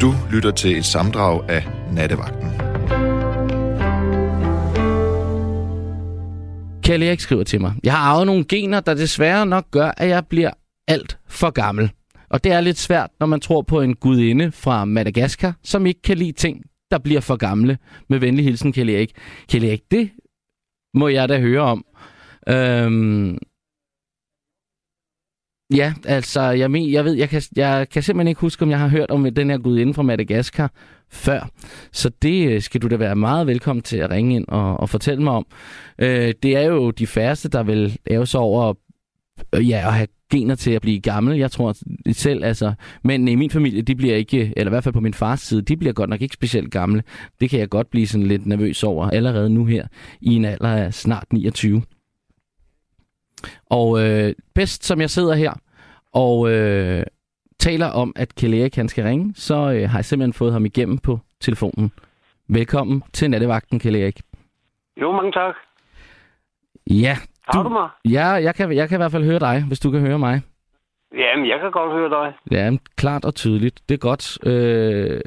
Du lytter til et samdrag af Nattevagten. Kjell Erik skriver til mig. Jeg har arvet nogle gener, der desværre nok gør, at jeg bliver alt for gammel. Og det er lidt svært, når man tror på en gudinde fra Madagaskar, som ikke kan lide ting, der bliver for gamle. Med venlig hilsen, Kjell Erik. Kjell Erik, det må jeg da høre om. Øhm, Ja, altså, jeg, men, jeg ved, jeg kan, jeg kan simpelthen ikke huske, om jeg har hørt om den her gudinde fra Madagaskar før. Så det øh, skal du da være meget velkommen til at ringe ind og, og fortælle mig om. Øh, det er jo de færreste, der vil æve sig over øh, ja, at have gener til at blive gammel. Jeg tror selv, altså, men i min familie, de bliver ikke, eller i hvert fald på min fars side, de bliver godt nok ikke specielt gamle. Det kan jeg godt blive sådan lidt nervøs over allerede nu her, i en alder af snart 29. Og øh, bedst som jeg sidder her og øh, taler om, at Kjell Erik han skal ringe, så øh, har jeg simpelthen fået ham igennem på telefonen. Velkommen til nattevagten, Kjell Erik. Jo, mange tak. Ja. Har du mig? Ja, jeg kan, jeg kan i hvert fald høre dig, hvis du kan høre mig. Jamen, jeg kan godt høre dig. Ja, klart og tydeligt. Det er godt. Øh,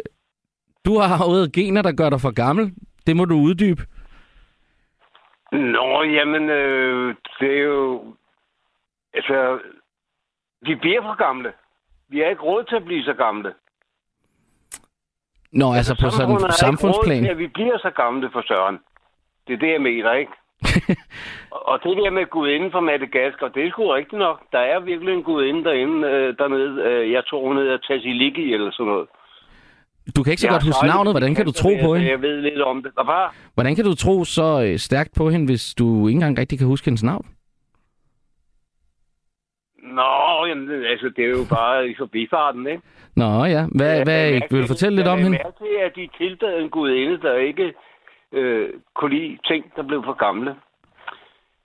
du har arvet gener, der gør dig for gammel. Det må du uddybe. Nå, jamen, øh, det er jo... Altså, vi bliver for gamle. Vi har ikke råd til at blive så gamle. Nå, altså på sådan en samfundsplan? Ja, vi bliver så gamle for søren. Det er det, jeg mener, ikke? og det der med inden for Madagaskar, det er sgu rigtigt nok. Der er virkelig en gudinde derinde, øh, dernede. Øh, jeg tror, hun hedder Tassiliki eller sådan noget. Du kan ikke så jeg godt huske navnet. Hvordan kan du tro på hende? Jeg ved lidt om det. Hvad? Hvordan kan du tro så øh, stærkt på hende, hvis du ikke engang rigtig kan huske hendes navn? Nå, jamen, altså, det er jo bare i forbifarten, ikke? Nå ja, hvad, ja, hvad mærke, vil du fortælle lidt om hende? Jeg til, at de tiltagede en gudinde, der ikke øh, kunne lide ting, der blev for gamle.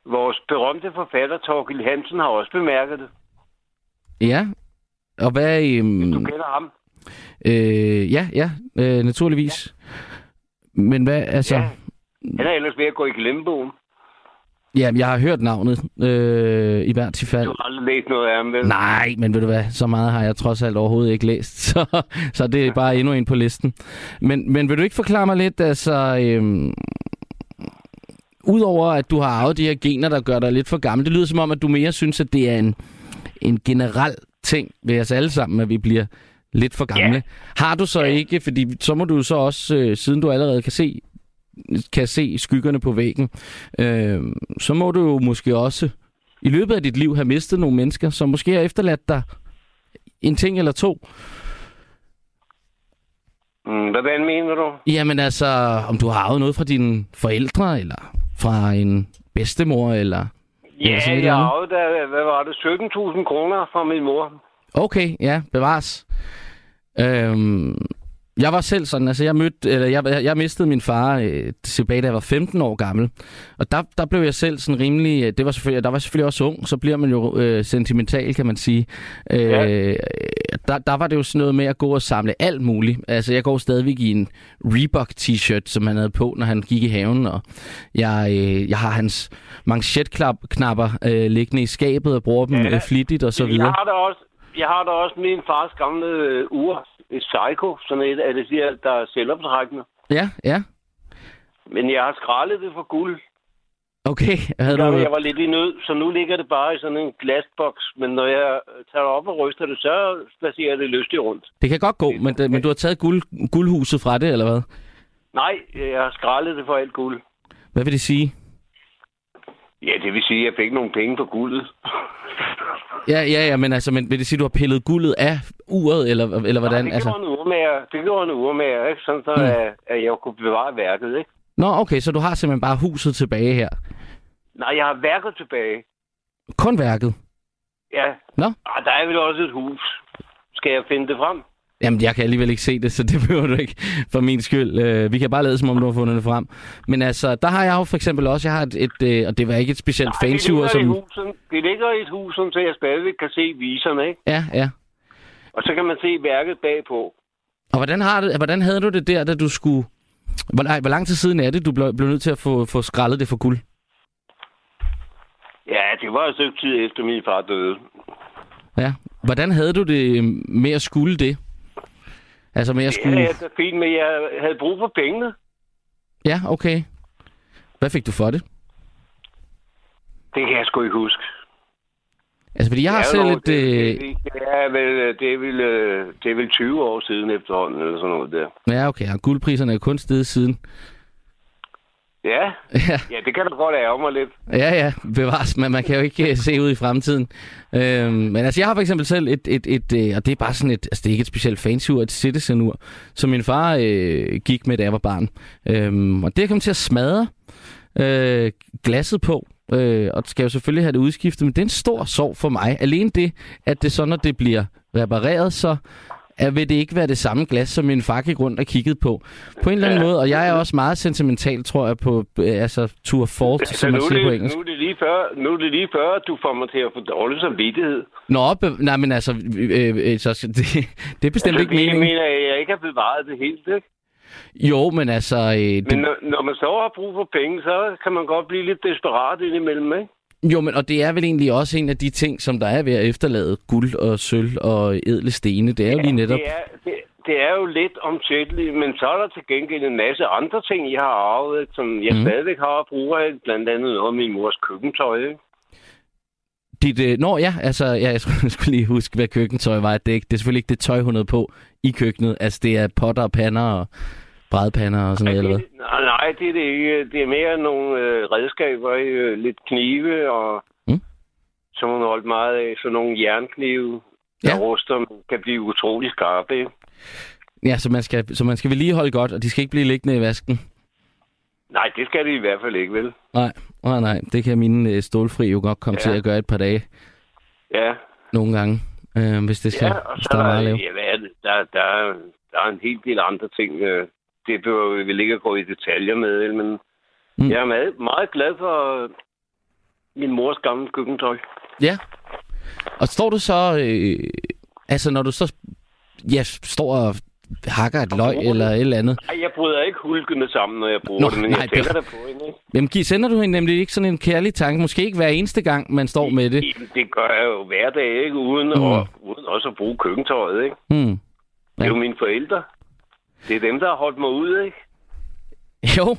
Vores berømte forfatter, Torgild Hansen, har også bemærket det. Ja, og hvad... Øhm, du kender ham? Øh, ja, ja, øh, naturligvis. Ja. Men hvad, altså... Ja. Han er ellers ved at gå i glemmebogen. Ja, jeg har hørt navnet, øh, i hvert fald. Du har aldrig læst noget af ham, vel? Nej, men ved du hvad, så meget har jeg trods alt overhovedet ikke læst, så, så det er bare endnu en på listen. Men, men vil du ikke forklare mig lidt, altså... Øh, Udover at du har arvet de her gener, der gør dig lidt for gammel, det lyder som om, at du mere synes, at det er en, en generel ting ved os alle sammen, at vi bliver lidt for gamle. Ja. Har du så ikke, fordi så må du så også, øh, siden du allerede kan se kan se skyggerne på væggen, øh, så må du jo måske også i løbet af dit liv have mistet nogle mennesker, som måske har efterladt dig en ting eller to. Mm, hvordan mener du? Jamen altså, om du har arvet noget fra dine forældre, eller fra en bedstemor, eller... Ja, eller jeg har arvet, hvad var det, 17.000 kroner fra min mor. Okay, ja, bevares. Øhm, jeg var selv sådan, altså jeg mødte, eller jeg, jeg mistede min far øh, tilbage, da jeg var 15 år gammel. Og der, der blev jeg selv sådan rimelig, øh, det var selvfølgelig, der var selvfølgelig også ung, så bliver man jo øh, sentimental, kan man sige. Øh, ja. der, der var det jo sådan noget med at gå og samle alt muligt. Altså jeg går stadigvæk i en Reebok t-shirt, som han havde på, når han gik i haven, og jeg, øh, jeg har hans manchetknapper øh, liggende i skabet og bruger dem ja. øh, flittigt og så videre. Jeg har da også, jeg har da også min fars gamle øh, ur et psycho, sådan et af det siger, der er selvoptrækkende. Ja, ja. Men jeg har skrællet det for guld. Okay. Havde du... Jeg var lidt i nød, så nu ligger det bare i sådan en glasboks. Men når jeg tager op og ryster det, så placerer det lystigt rundt. Det kan godt gå, men, men du har taget guld, guldhuset fra det, eller hvad? Nej, jeg har skrællet det for alt guld. Hvad vil det sige? Ja, det vil sige, at jeg fik nogle penge for guldet. Ja, ja, ja, men altså, men vil det sige, at du har pillet guldet af uret, eller, eller hvordan? Nej, det gjorde altså... en urmager, det gjorde en urmager, ikke? Sådan, så mm. at, at jeg kunne bevare værket, ikke? Nå, okay, så du har simpelthen bare huset tilbage her? Nej, jeg har værket tilbage. Kun værket? Ja. Nå? Ah, der er vel også et hus. Skal jeg finde det frem? Jamen, jeg kan alligevel ikke se det, så det behøver du ikke for min skyld. Øh, vi kan bare lade som om, du har fundet det frem. Men altså, der har jeg jo for eksempel også, jeg har et, et øh, og det var ikke et specielt Nej, fancy ur, som... Husen, det ligger i et hus, så jeg stadigvæk kan se viserne, ikke? Ja, ja. Og så kan man se værket bagpå. Og hvordan, har det, hvordan havde du det der, da du skulle... Hvor, nej, hvor lang tid siden er det, du blev, blev nødt til at få, få skrællet det for guld? Ja, det var et stykke tid efter min far døde. Ja. Hvordan havde du det med at skulle det? Altså, men jeg skulle... Ja, det er fint, men jeg havde brug for pengene. Ja, okay. Hvad fik du for det? Det kan jeg sgu ikke huske. Altså, fordi jeg har Det selv et... det, Øh... det, det, er vel, det, er vel, øh, det er vel 20 år siden efterhånden, eller sådan noget der. Ja, okay. Og guldpriserne er kun steget siden. Ja, Ja, ja det kan du godt ærge mig lidt. ja, ja. Bevares, men man kan jo ikke øh, se ud i fremtiden. Øhm, men altså, jeg har for eksempel selv et, et, et, et og det er bare sådan et, altså det er ikke et specielt fancy ur, et citizen-ur, som min far øh, gik med, da jeg var barn. Øhm, og det kom til at smadre øh, glasset på, øh, og skal jo selvfølgelig have det udskiftet, men det er en stor sorg for mig. Alene det, at det så, når det bliver repareret, så er, vil det ikke være det samme glas, som min far gik rundt og kiggede på. På en eller anden Ja. måde, og jeg er også meget sentimental, tror jeg, på øh, altså tour fault, som man er siger på det, engelsk. nu, er det lige før, nu er det lige før, at du får mig til at få dårlig samvittighed. Nå, be- nej, men altså, øh, øh, så, det, det er bestemt ikke Altså, Jeg meningen. mener, at jeg ikke har bevaret det helt, ikke? Jo, men altså, øh, Men når, når man så har brug for penge, så kan man godt blive lidt desperat indimellem, ikke? Jo, men og det er vel egentlig også en af de ting, som der er ved at efterlade guld og sølv og ædle stene. Det er jo lige netop... Det er, det, det er jo lidt omsætteligt, men så er der til gengæld en masse andre ting, jeg har arvet, som jeg mm. stadigvæk har at bruge af, blandt andet noget af min mors køkkentøj, ikke? Dit, øh, nå ja, altså, ja, jeg skulle, jeg skulle lige huske, hvad køkkentøj var. Det er, ikke, det er selvfølgelig ikke det tøj, hun havde på i køkkenet. Altså, det er potter og pander og brædpander og sådan noget, eller hvad? Nej, nej, det er det ikke. Det er mere nogle øh, redskaber, øh, lidt knive, og Mm. som hun holdt meget af, så nogle jernknive, der Ja. ruster, kan blive utrolig skarpe, ikke? Ja, så man, skal, så man skal vedligeholde godt, og de skal ikke blive liggende i vasken. Nej, det skal det i hvert fald ikke, vel? Nej, nej, nej. Det kan mine øh, stålfri jo godt komme Ja. til at gøre et par dage Ja, nogle gange, øh, hvis det skal, ja og så der er ja, hvad er det? Der, der, er, der er en hel del andre ting. øh, Det behøver vi vel ikke at gå i detaljer med, men Mm. mm. jeg er meget, meget glad for min mors gamle køkkentøj. Ja. Og står du så, øh, altså når du så ja, står og hakker et løg eller et eller andet. Ej, jeg bryder ikke hulkene sammen, når jeg bruger Nå, det, men nej, jeg tænker det- det på hende, ikke? Jamen, sender du hende nemlig ikke sådan en kærlig tanke? Måske ikke hver eneste gang, man står med det. Det gør jeg jo hver dag, ikke? Uden, Mm. mm. og, uden også at bruge køkkentøjet, ikke? Hmm. Det er jo mine forældre. Det er dem, der har holdt mig ud, ikke? Jo,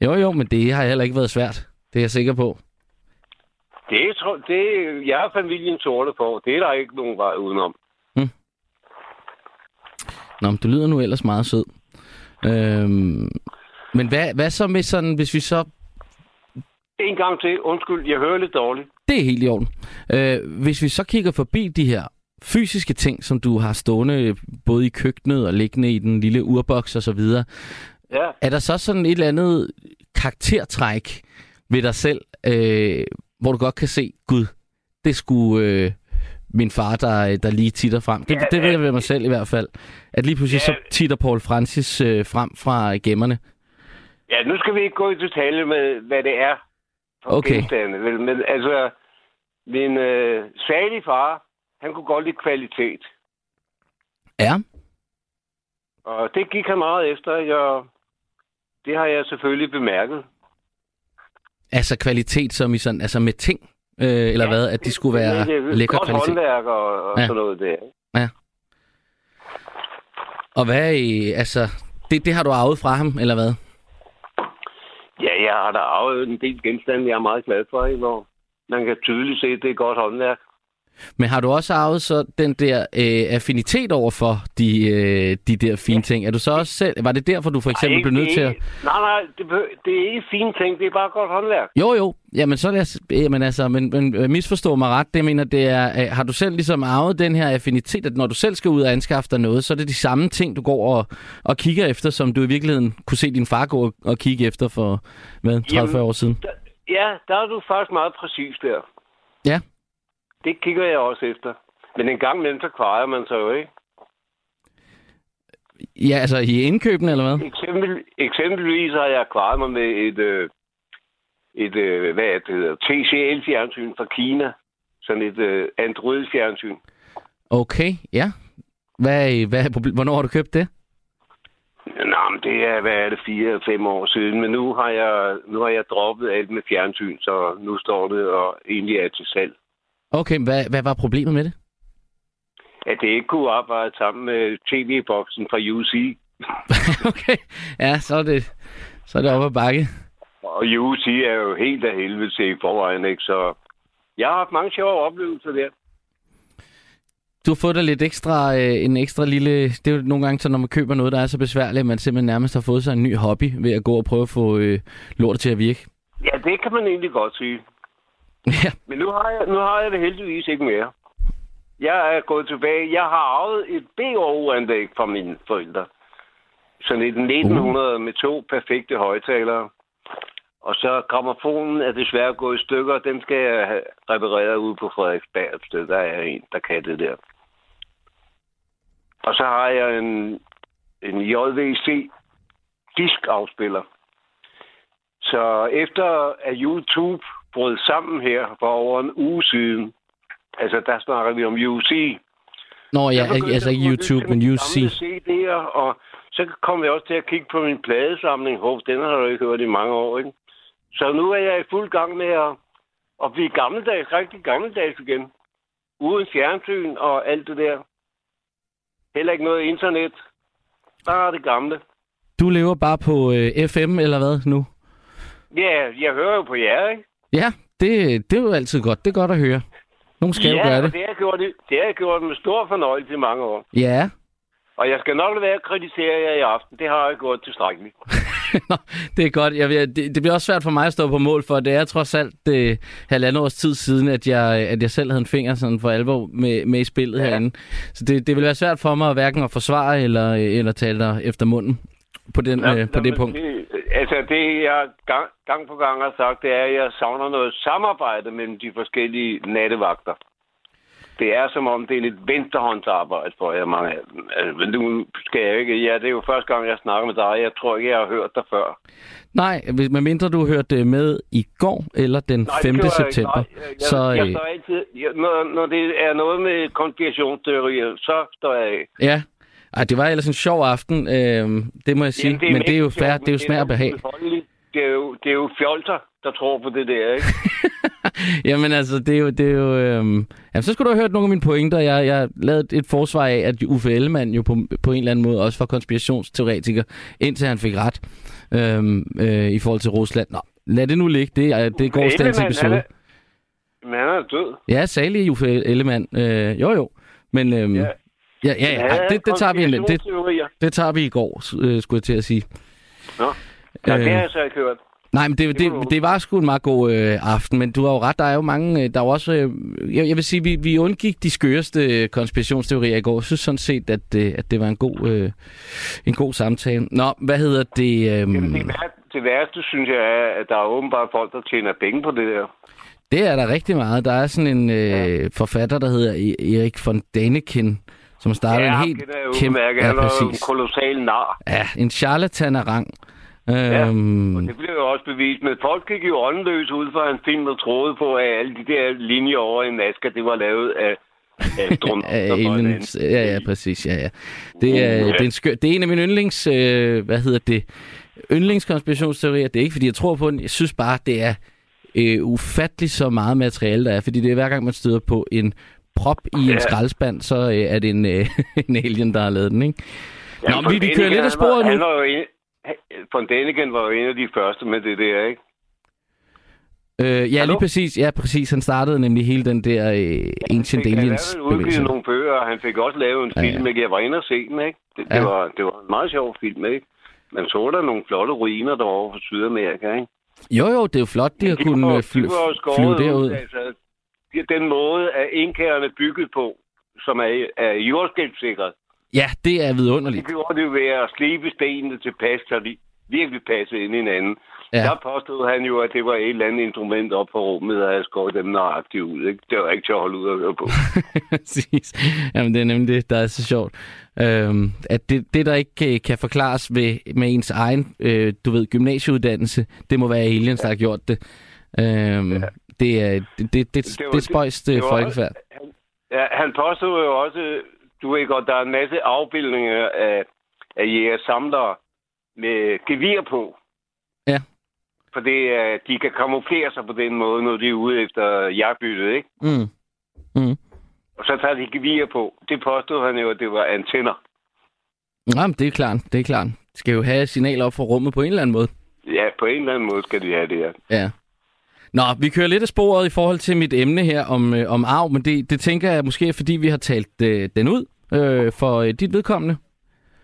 jo, jo, men det har heller ikke været svært. Det er jeg sikker på. Det, er tro- det, jeg har familien sorte på. Det er der ikke nogen vej udenom. Nå, men du lyder nu ellers meget sød. Øhm, men hvad, hvad så med sådan, hvis vi så... En gang til. Undskyld, jeg hører lidt dårligt. Det er helt i orden. Øh, hvis vi så kigger forbi de her fysiske ting, som du har stående både i køkkenet og liggende i den lille urboks og så videre, Ja. er der så sådan et eller andet karaktertræk ved dig selv, øh, hvor du godt kan se, gud, det skulle øh, min far, der, der lige titter frem. Det, Ja, det ved jeg ved mig selv i hvert fald. At lige pludselig Ja. så titter Paul Francis øh, frem fra gemmerne. Ja, nu skal vi ikke gå i detalje med, hvad det er for Okay. genstande. Vel? Men altså, min øh, salige far, han kunne godt lide kvalitet. Ja, Og det gik han meget efter. Jeg, det har jeg selvfølgelig bemærket. altså kvalitet som i sådan, altså med ting, øh, eller Ja, hvad, at de skulle være det er lækker godt kvalitet. håndværk og, og Ja. ja. sådan noget der. Og hvad, øh, altså, det, det har du arvet fra ham, eller hvad? Ja, jeg har da arvet en del genstande, jeg er meget glad for, ikke? hvor man kan tydeligt se, at det er godt håndværk. Men har du også arvet så den der øh, affinitet over for de, øh, de der fine ting? Er du så også selv, var det derfor, du for eksempel Ej, blev nødt det til er at... Nej, nej, det, det er ikke fine ting, det er bare godt håndværk. Jo, jo. Jamen, så lad os, jamen, altså, men, men øh, misforstå mig ret. Det mener, det er, øh, har du selv ligesom arvet den her affinitet, at når du selv skal ud og anskaffe dig noget, så er det de samme ting, du går og, og kigger efter, som du i virkeligheden kunne se din far gå og, og kigge efter for, hvad, 30 Jamen, år siden? Der, ja, der er du faktisk meget præcis der. Ja. Det kigger jeg også efter. Men en gang imellem, så kvarer man sig jo, ikke? Ja, altså i indkøben, eller hvad? Eksempel, eksempelvis har jeg kvaret mig med et, øh, et øh, hvad det hedder, TCL-fjernsyn fra Kina. Sådan et øh, Android-fjernsyn. Okay, ja. Hvad, hvad? Hvornår har du købt det? Nå, men det er, hvad er det, fire fem år siden. Men nu har jeg, nu har jeg droppet alt med fjernsyn, så nu står det og egentlig er til salg. Okay, hvad, hvad var problemet med det? at det ikke kunne arbejde sammen med tv-boksen fra UC. okay, ja, så er det, så er det op ad bakke. Og UC er jo helt af helvede til i forvejen, ikke? Så jeg har haft mange sjove oplevelser der. Du har fået dig lidt ekstra, øh, en ekstra lille... Det er jo nogle gange så, når man køber noget, der er så besværligt, at man simpelthen nærmest har fået sig en ny hobby ved at gå og prøve at få øh, lortet til at virke. Ja, det kan man egentlig godt sige. Ja, Men nu har jeg, nu har jeg det heldigvis ikke mere. Jeg er gået tilbage. Jeg har arvet et BO-anlæg fra mine forældre. Sådan et 1900 med to perfekte højtalere. Og så gramofonen er desværre gået i stykker. Den skal jeg have repareret ude på Frederiksberg. sted. Der er en, der kan det der. Og så har jeg en, en JVC diskafspiller. Så efter at YouTube brød sammen her for over en uge siden, altså der snakker vi om UC, Nå ja, altså at ikke YouTube, men UC. CD'er, og så kom jeg også til at kigge på min pladesamling. Hov, den har du ikke hørt i mange år, ikke? Så nu er jeg i fuld gang med at, at blive gammeldags, rigtig gammeldags igen. Uden fjernsyn og alt det der. Heller ikke noget internet. Bare det gamle. Du lever bare på øh, FM, eller hvad nu? Ja, jeg hører jo på jer, ikke? Ja, det, det er jo altid godt. Det er godt at høre. Nogen skal ja, jo gøre det. det har, jeg gjort, det har jeg gjort med stor fornøjelse i mange år. Ja. Og jeg skal nok lade være at kritisere jer i aften. Det har jeg gjort tilstrækkeligt. Nå, det er godt. Jeg, det, det bliver også svært for mig at stå på mål for. Det er trods alt øh, halvandet års tid siden, at jeg, at jeg selv havde en finger sådan for alvor med, med i spillet ja. Ja. herinde. Så det, det vil være svært for mig at hverken at forsvare eller, eller tale dig efter munden på, den, Nå, øh, på det jamen, punkt. Det, det jeg gang, gang på gang har sagt, det er, at jeg savner noget samarbejde mellem de forskellige nattevagter. Det er som om, det er lidt venstrehåndsarbejde for jer, mange af dem. Altså, men nu skal jeg ikke... Ja, det er jo første gang, jeg snakker med dig. Jeg tror ikke, jeg har hørt dig før. Nej, medmindre du hørte det med i går eller den Nej, 5. det gjorde jeg september. Nej, jeg, så, jeg, jeg øh, står altid... Jeg, når, når det er noget med konspirationsteorier, så står jeg af. ja. Ej, det var ellers en sjov aften, øh, det må jeg sige. Jamen, men det er jo fair, det er jo smag og behag. Det er jo, det er jo fjolter, der tror på det der, ikke? Jamen altså, det er jo... Det er jo øhm... Jamen, så skulle du have hørt nogle af mine pointer. Jeg, jeg lavede et forsvar af, at Uffe Ellemann jo på, på en eller anden måde også var konspirationsteoretiker, indtil han fik ret øhm, øh, i forhold til Rusland. Nå, lad det nu ligge. Det er, det gårdsdagens Ellemann, han episode. Men han er død. Ja, salig Uffe Ellemann. Øh, jo, jo. Men øhm, ja. Ja. Ja, ja, ja. Ej, det, det, tager vi, en- det, det tager vi i går, øh, skulle jeg til at sige. Nå. Ja, det Øh. har jeg så ikke hørt. Nej, men det, Det var det, det var sgu en meget god øh, aften, men du har jo ret, der er jo mange, øh, der er jo også, øh, jeg, jeg vil sige, vi, vi undgik de skøreste øh, konspirationsteorier i går. Jeg synes sådan set, at, øh, at det var en god, øh, en god samtale. Nå, hvad hedder det? Øh, Jamen, det, værste, det værste, synes jeg, er, at der er åbenbart folk, der tjener penge på det der. det er der rigtig meget. Der er sådan en øh, forfatter, der hedder E- Erik von Däniken, som har startet ja, en helt kæmpe... Ja, Han er en kolossal nar. Ja, en charlatan af rang. Ja, Øhm, Og det blev jo også bevist. Men folk gik jo åndeløs ud fra en film, der troede på, at alle de der linjer over i Nazca, det var lavet af aliens. Ja, ja, præcis. Ja, ja. Det, er, Ja. det, er en skør, det er en af mine yndlings... Øh, hvad hedder det? Yndlingskonspirationsteorier. Det er ikke, fordi jeg tror på den. Jeg synes bare, det er øh, ufatteligt så meget materiale, der er. Fordi det er hver gang, man støder på en prop i en Ja. skraldespand, så øh, er det en, øh, en alien, der har lavet den, ikke? Nå, Jamen, men vi, vi kører lidt af sporet han nu. han var jo en, von Däniken var jo en af de første med det der, ikke? Øh, ja, lige Hallo? præcis. Ja, præcis. Han startede nemlig hele den der øh, Ancient Han Aliens fik udgivet nogle bøger, og han fik også lavet en Ja, ja. film, ikke? Jeg var inde og se den, ikke? Det, det, Ja. var, det var en meget sjov film, ikke? Man så der nogle flotte ruiner derovre fra Sydamerika, ikke? Jo, jo, det er jo flot, de har kunnet øh, fly, flyve ud, derud. Altså, den måde, at indkærerne bygget på, som er, er jordskælvsikret, Ja, det er de vidunderligt. gjorde det ved at slibe stenene tilpas, så de virkelig passede ind i hinanden. Ja. Ja. Der påstod han jo, at det var et eller andet instrument op på rummet, og havde skåret dem nøjagtigt ud. Ikke? Det var ikke til at holde ud og høre på. Præcis. Jamen, det er nemlig det, der er så sjovt. Øhm, at det, det, der ikke øh, kan forklares ved, med ens egen, øh, du ved, gymnasieuddannelse, det må være aliens, der har gjort det. Øhm, ja. Det er det, det, det, det, Det var- folkefærd. Ja, han påstod jo også, du ved godt, der er en masse afbildninger af, af jæger samlere med gevir på. Ja. For det, er- de kan kamuflere sig på den måde, når de er ude efter jagtbyttet, ikke? Mm. Mm. Og så tager de gevir på. Det påstod han jo, at det var antenner. Jamen, det er klart. Det er klart. De skal jo have signaler op fra rummet på en eller anden måde. Ja, på en eller anden måde skal de have det, ja. Ja. Nå, vi kører lidt af sporet i forhold til mit emne her om, øh, om arv, men det, det tænker jeg måske fordi vi har talt øh, den ud øh, for øh, dit vedkommende.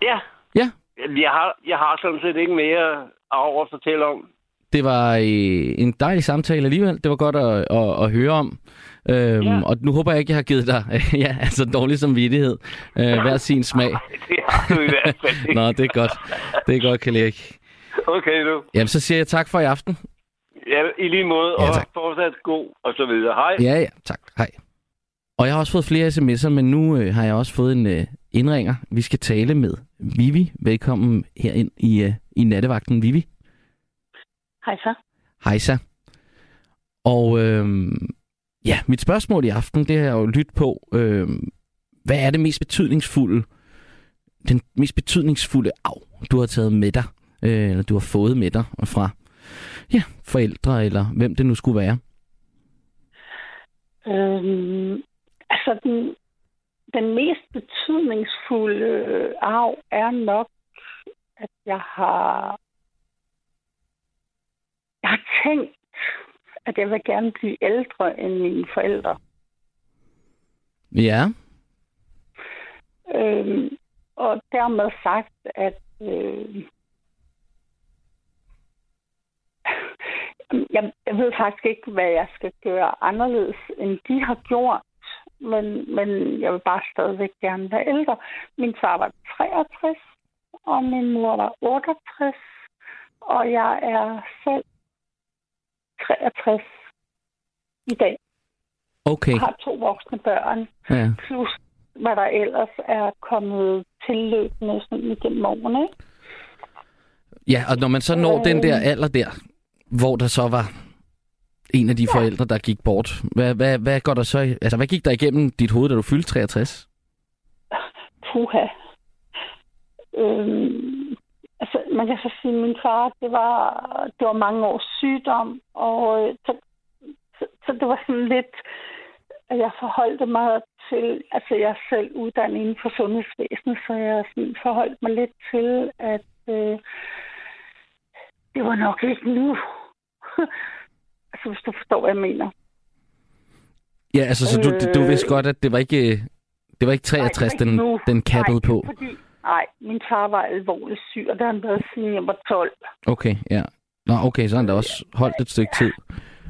Ja. Ja. Jeg har, jeg har sådan set ikke mere arv at fortælle om. Det var øh, en dejlig samtale alligevel. Det var godt at, at, at høre om. Øhm, Ja. Og nu håber jeg ikke, jeg har givet dig ja, altså dårlig samvittighed. Øh, hver sin smag. Det har du i hvert fald ikke. Nå, det er godt. Det er godt, Karl Erik. Okay, du. Jamen, så siger jeg tak for i aften. Ja, i lige måde. Ja, og tak. fortsat god, og så videre. Hej. Ja, ja, tak. Hej. Og jeg har også fået flere sms'er, men nu øh, har jeg også fået en øh, indringer. Vi skal tale med Vivi. Velkommen herind i, øh, i nattevagten, Vivi. Hej så. Hejsa. Og øh, ja, mit spørgsmål i aften, det har jeg jo lyttet på. Øh, hvad er det mest betydningsfulde, den mest betydningsfulde arv, du har taget med dig, øh, eller du har fået med dig fra ja, forældre, eller hvem det nu skulle være? Øhm, altså, den, den mest betydningsfulde arv er nok, at jeg har, jeg har tænkt, at jeg vil gerne blive ældre end mine forældre. Ja, Øhm, og dermed sagt, at øh, jeg, jeg ved faktisk ikke, hvad jeg skal gøre anderledes, end de har gjort. Men, men jeg vil bare stadigvæk gerne være ældre. Min far var 63, og min mor var 68, og jeg er selv 63 i dag. okay. Jeg har to voksne børn Ja. plus hvad der ellers er kommet tilløbende sådan igennem årene. Ikke? Ja, og når man så når den der alder der, hvor der så var en af de forældre, der gik bort, hvad, hvad, hvad går der så, altså hvad gik der igennem dit hoved, da du fyldte 63? Puha. Øhm, altså, man kan så sige, at min far, det var, det var mange års sygdom, og øh, så, så, så det var sådan lidt, at jeg forholdte mig til, altså jeg er selv uddannet inden for sundhedsvæsenet, så jeg sådan forholdt mig lidt til, at øh, det var nok ikke nu. altså, hvis du forstår, hvad jeg mener. Ja, altså så du, du Øh. vidste godt, at det var ikke, det var ikke 63, ikke den, nu. den kappede nej, på. Fordi, nej, min far var alvorligt syg, og der har han været siden jeg var 12. Okay, ja. Nå, okay, så han da også holdt et stykke tid.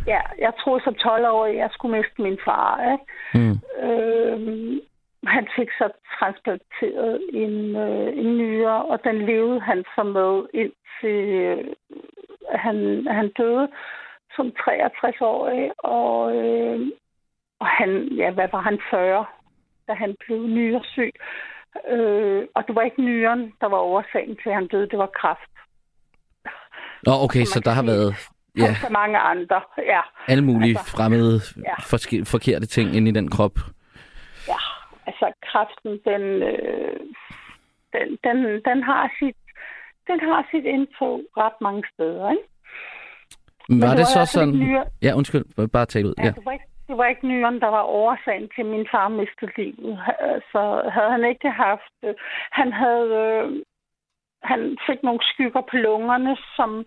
Ja, jeg troede som 12 år, jeg skulle miste min far. Ikke? Mm. Øhm, han fik så transplanteret en, øh, en nyre, og den levede han så med indtil øh, han, han døde som 63-årig. Og, øh, og han, ja, hvad var han, 40, da han blev nyresyg. Øh, og det var ikke nyren, der var årsagen til, at han døde, det var kræft. Nå, okay, så der har været ja, Ja. Så mange andre, ja. alle mulige Altså, fremmede, ja. forske- forkerte ting inde i den krop. Ja, altså kræften, den, øh, den, den, den har sit den har sit indtog ret mange steder, ikke? Men var det det var så fald sådan... nyere- Ja, undskyld, bare tale ud. Ja. Ja. Det, var ikke, det var ikke nyren, der var årsagen til, min far mistede livet. Så havde han ikke haft... øh, Han havde... Øh, han fik nogle skygger på lungerne, som...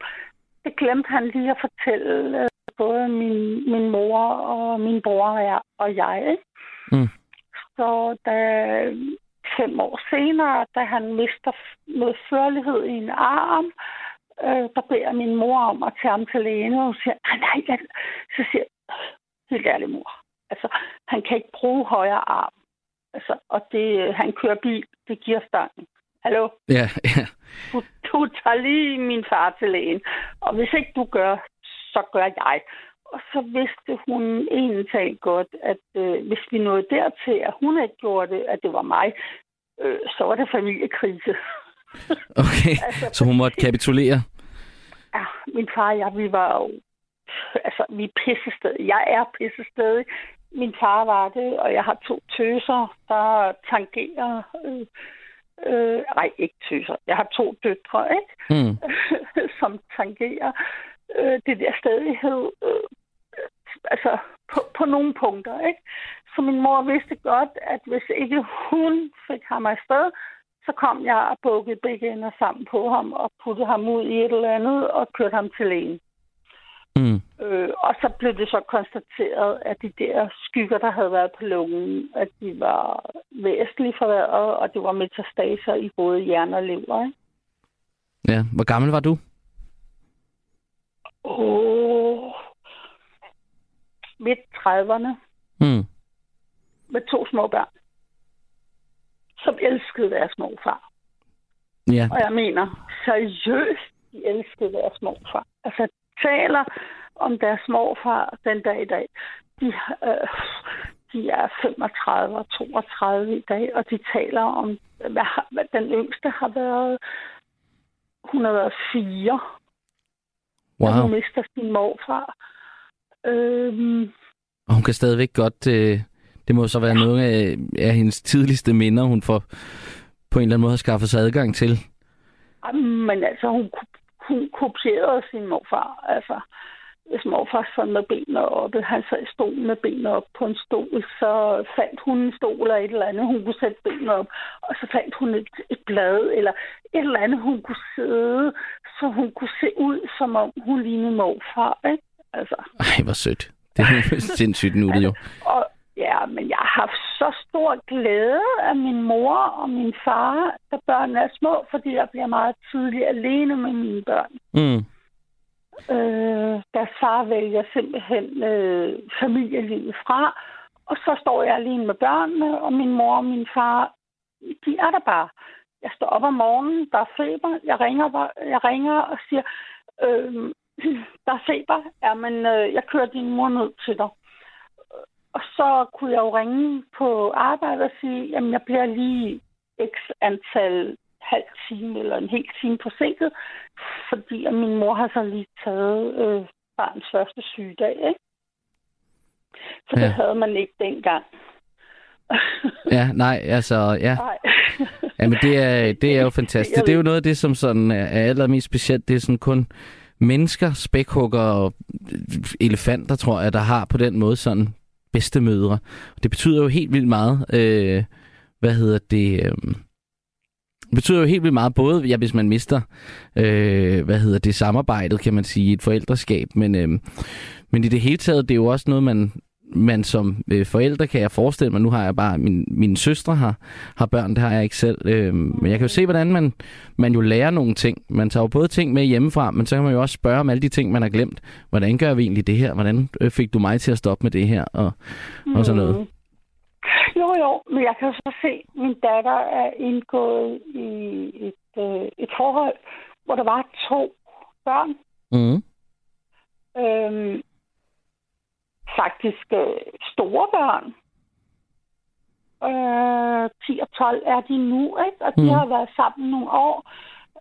Det glemte han lige at fortælle øh, både min, min mor og min bror og jeg. Og jeg ikke? Mm. Så da fem år senere, da han mister f- noget førlighed i en arm, øh, der beder min mor om at tage ham til lægen, og hun siger, nej, nej, jeg... så siger jeg, helt ærligt mor, altså, han kan ikke bruge højre arm. Altså, og det, han kører bil, det giver stangen. Hallo? Ja, ja. Du, du tager lige min far til lægen, og hvis ikke du gør, så gør jeg. Og så vidste hun egentlig godt, at øh, hvis vi nåede dertil, at hun ikke gjorde det, at det var mig, øh, så var det familiekrise. Okay, Altså, så hun måtte kapitulere. Ja, min far og jeg, vi var jo... Altså, vi er pissestadig. Jeg er pissestadig. Min far var det, og jeg har to tøser, der tangerer... Øh, øh, nej, ikke tøser. Jeg har to døtre, ikke? Mm. som tangerer øh, det der stadighed. Øh, altså på, på nogle punkter, ikke? Så min mor vidste godt, at hvis ikke hun fik ham afsted, så kom jeg og bukkede begge ender sammen på ham og puttede ham ud i et eller andet og kørte ham til lægen. Mm. Øh, og så blev det så konstateret, at de der skygger, der havde været på lungen, at de var væsentligt forværret, og det var metastaser i både hjerne og lever. Ikke? Ja, hvor gammel var du? Åh, midt 30'erne Mm. med to små børn, som elskede deres morfar. Ja, Og jeg mener, seriøst, de elskede deres morfar. Altså, taler om deres morfar den dag i dag. De, øh, de er 35 og 32 i dag, og de taler om, hvad, hvad den yngste har været, hun har været fire, wow. hun mister sin morfar. Øhm, Og hun kan stadigvæk godt... Øh, det må så være noget af, af hendes tidligste minder, hun får på en eller anden måde har skaffet sig adgang til. Men altså, hun, hun kopierede sin morfar. Altså, hvis morfar sad med benene oppe, han sad i stolen med benene op på en stol, så fandt hun en stol eller et eller andet, hun kunne sætte benene op, og så fandt hun et, et blad eller et eller andet, hun kunne sidde, så hun kunne se ud, som om hun lignede morfar, ikke? Altså, Ej, hvor sødt. Det er sindssygt nuttet jo. og ja, men jeg har haft så stor glæde af min mor og min far, da børnene er små, fordi jeg bliver meget tidligt alene med mine børn. Mm. Øh, deres far vælger simpelthen øh, familielivet fra, og så står jeg alene med børnene, og min mor og min far, de er der bare. Jeg står op om morgenen, der er feber, jeg ringer, jeg ringer og siger, øh, der er feber, ja, men øh, jeg kører din mor ned til dig. Og så kunne jeg jo ringe på arbejde og sige, jamen jeg bliver lige x antal halv time eller en hel time forsinket, fordi at min mor har så lige taget øh, barns første sygedag, ikke? Så det Ja. havde man ikke dengang. Ja, nej, altså, ja. Nej. Jamen, det er, det er jo fantastisk. Det er jo noget af det, som sådan er allermest specielt. Det er sådan kun mennesker, spækhugger og elefanter, tror jeg, der har på den måde sådan bedstemødre. Det betyder jo helt vildt meget. Øh, hvad hedder det? Øh, det betyder jo helt vildt meget, både ja, hvis man mister, øh, hvad hedder det, samarbejdet, kan man sige, i et forældreskab, men, øh, men i det hele taget, det er jo også noget, man, man som øh, forældre kan jeg forestille mig, nu har jeg bare, min, mine søstre har, har børn, det har jeg ikke selv, øh, men jeg kan jo se, hvordan man, man jo lærer nogle ting. Man tager jo både ting med hjemmefra, men så kan man jo også spørge om alle de ting, man har glemt. Hvordan gør vi egentlig det her? Hvordan øh, fik du mig til at stoppe med det her? Og, og sådan noget. Mm. Jo, jo, men jeg kan jo så se, at min datter er indgået i et, øh, et forhold, hvor der var to børn. Mm. Øhm, faktisk øh, store børn. Øh, 10 og 12 er de nu, ikke? Og de Mm. har været sammen nogle år.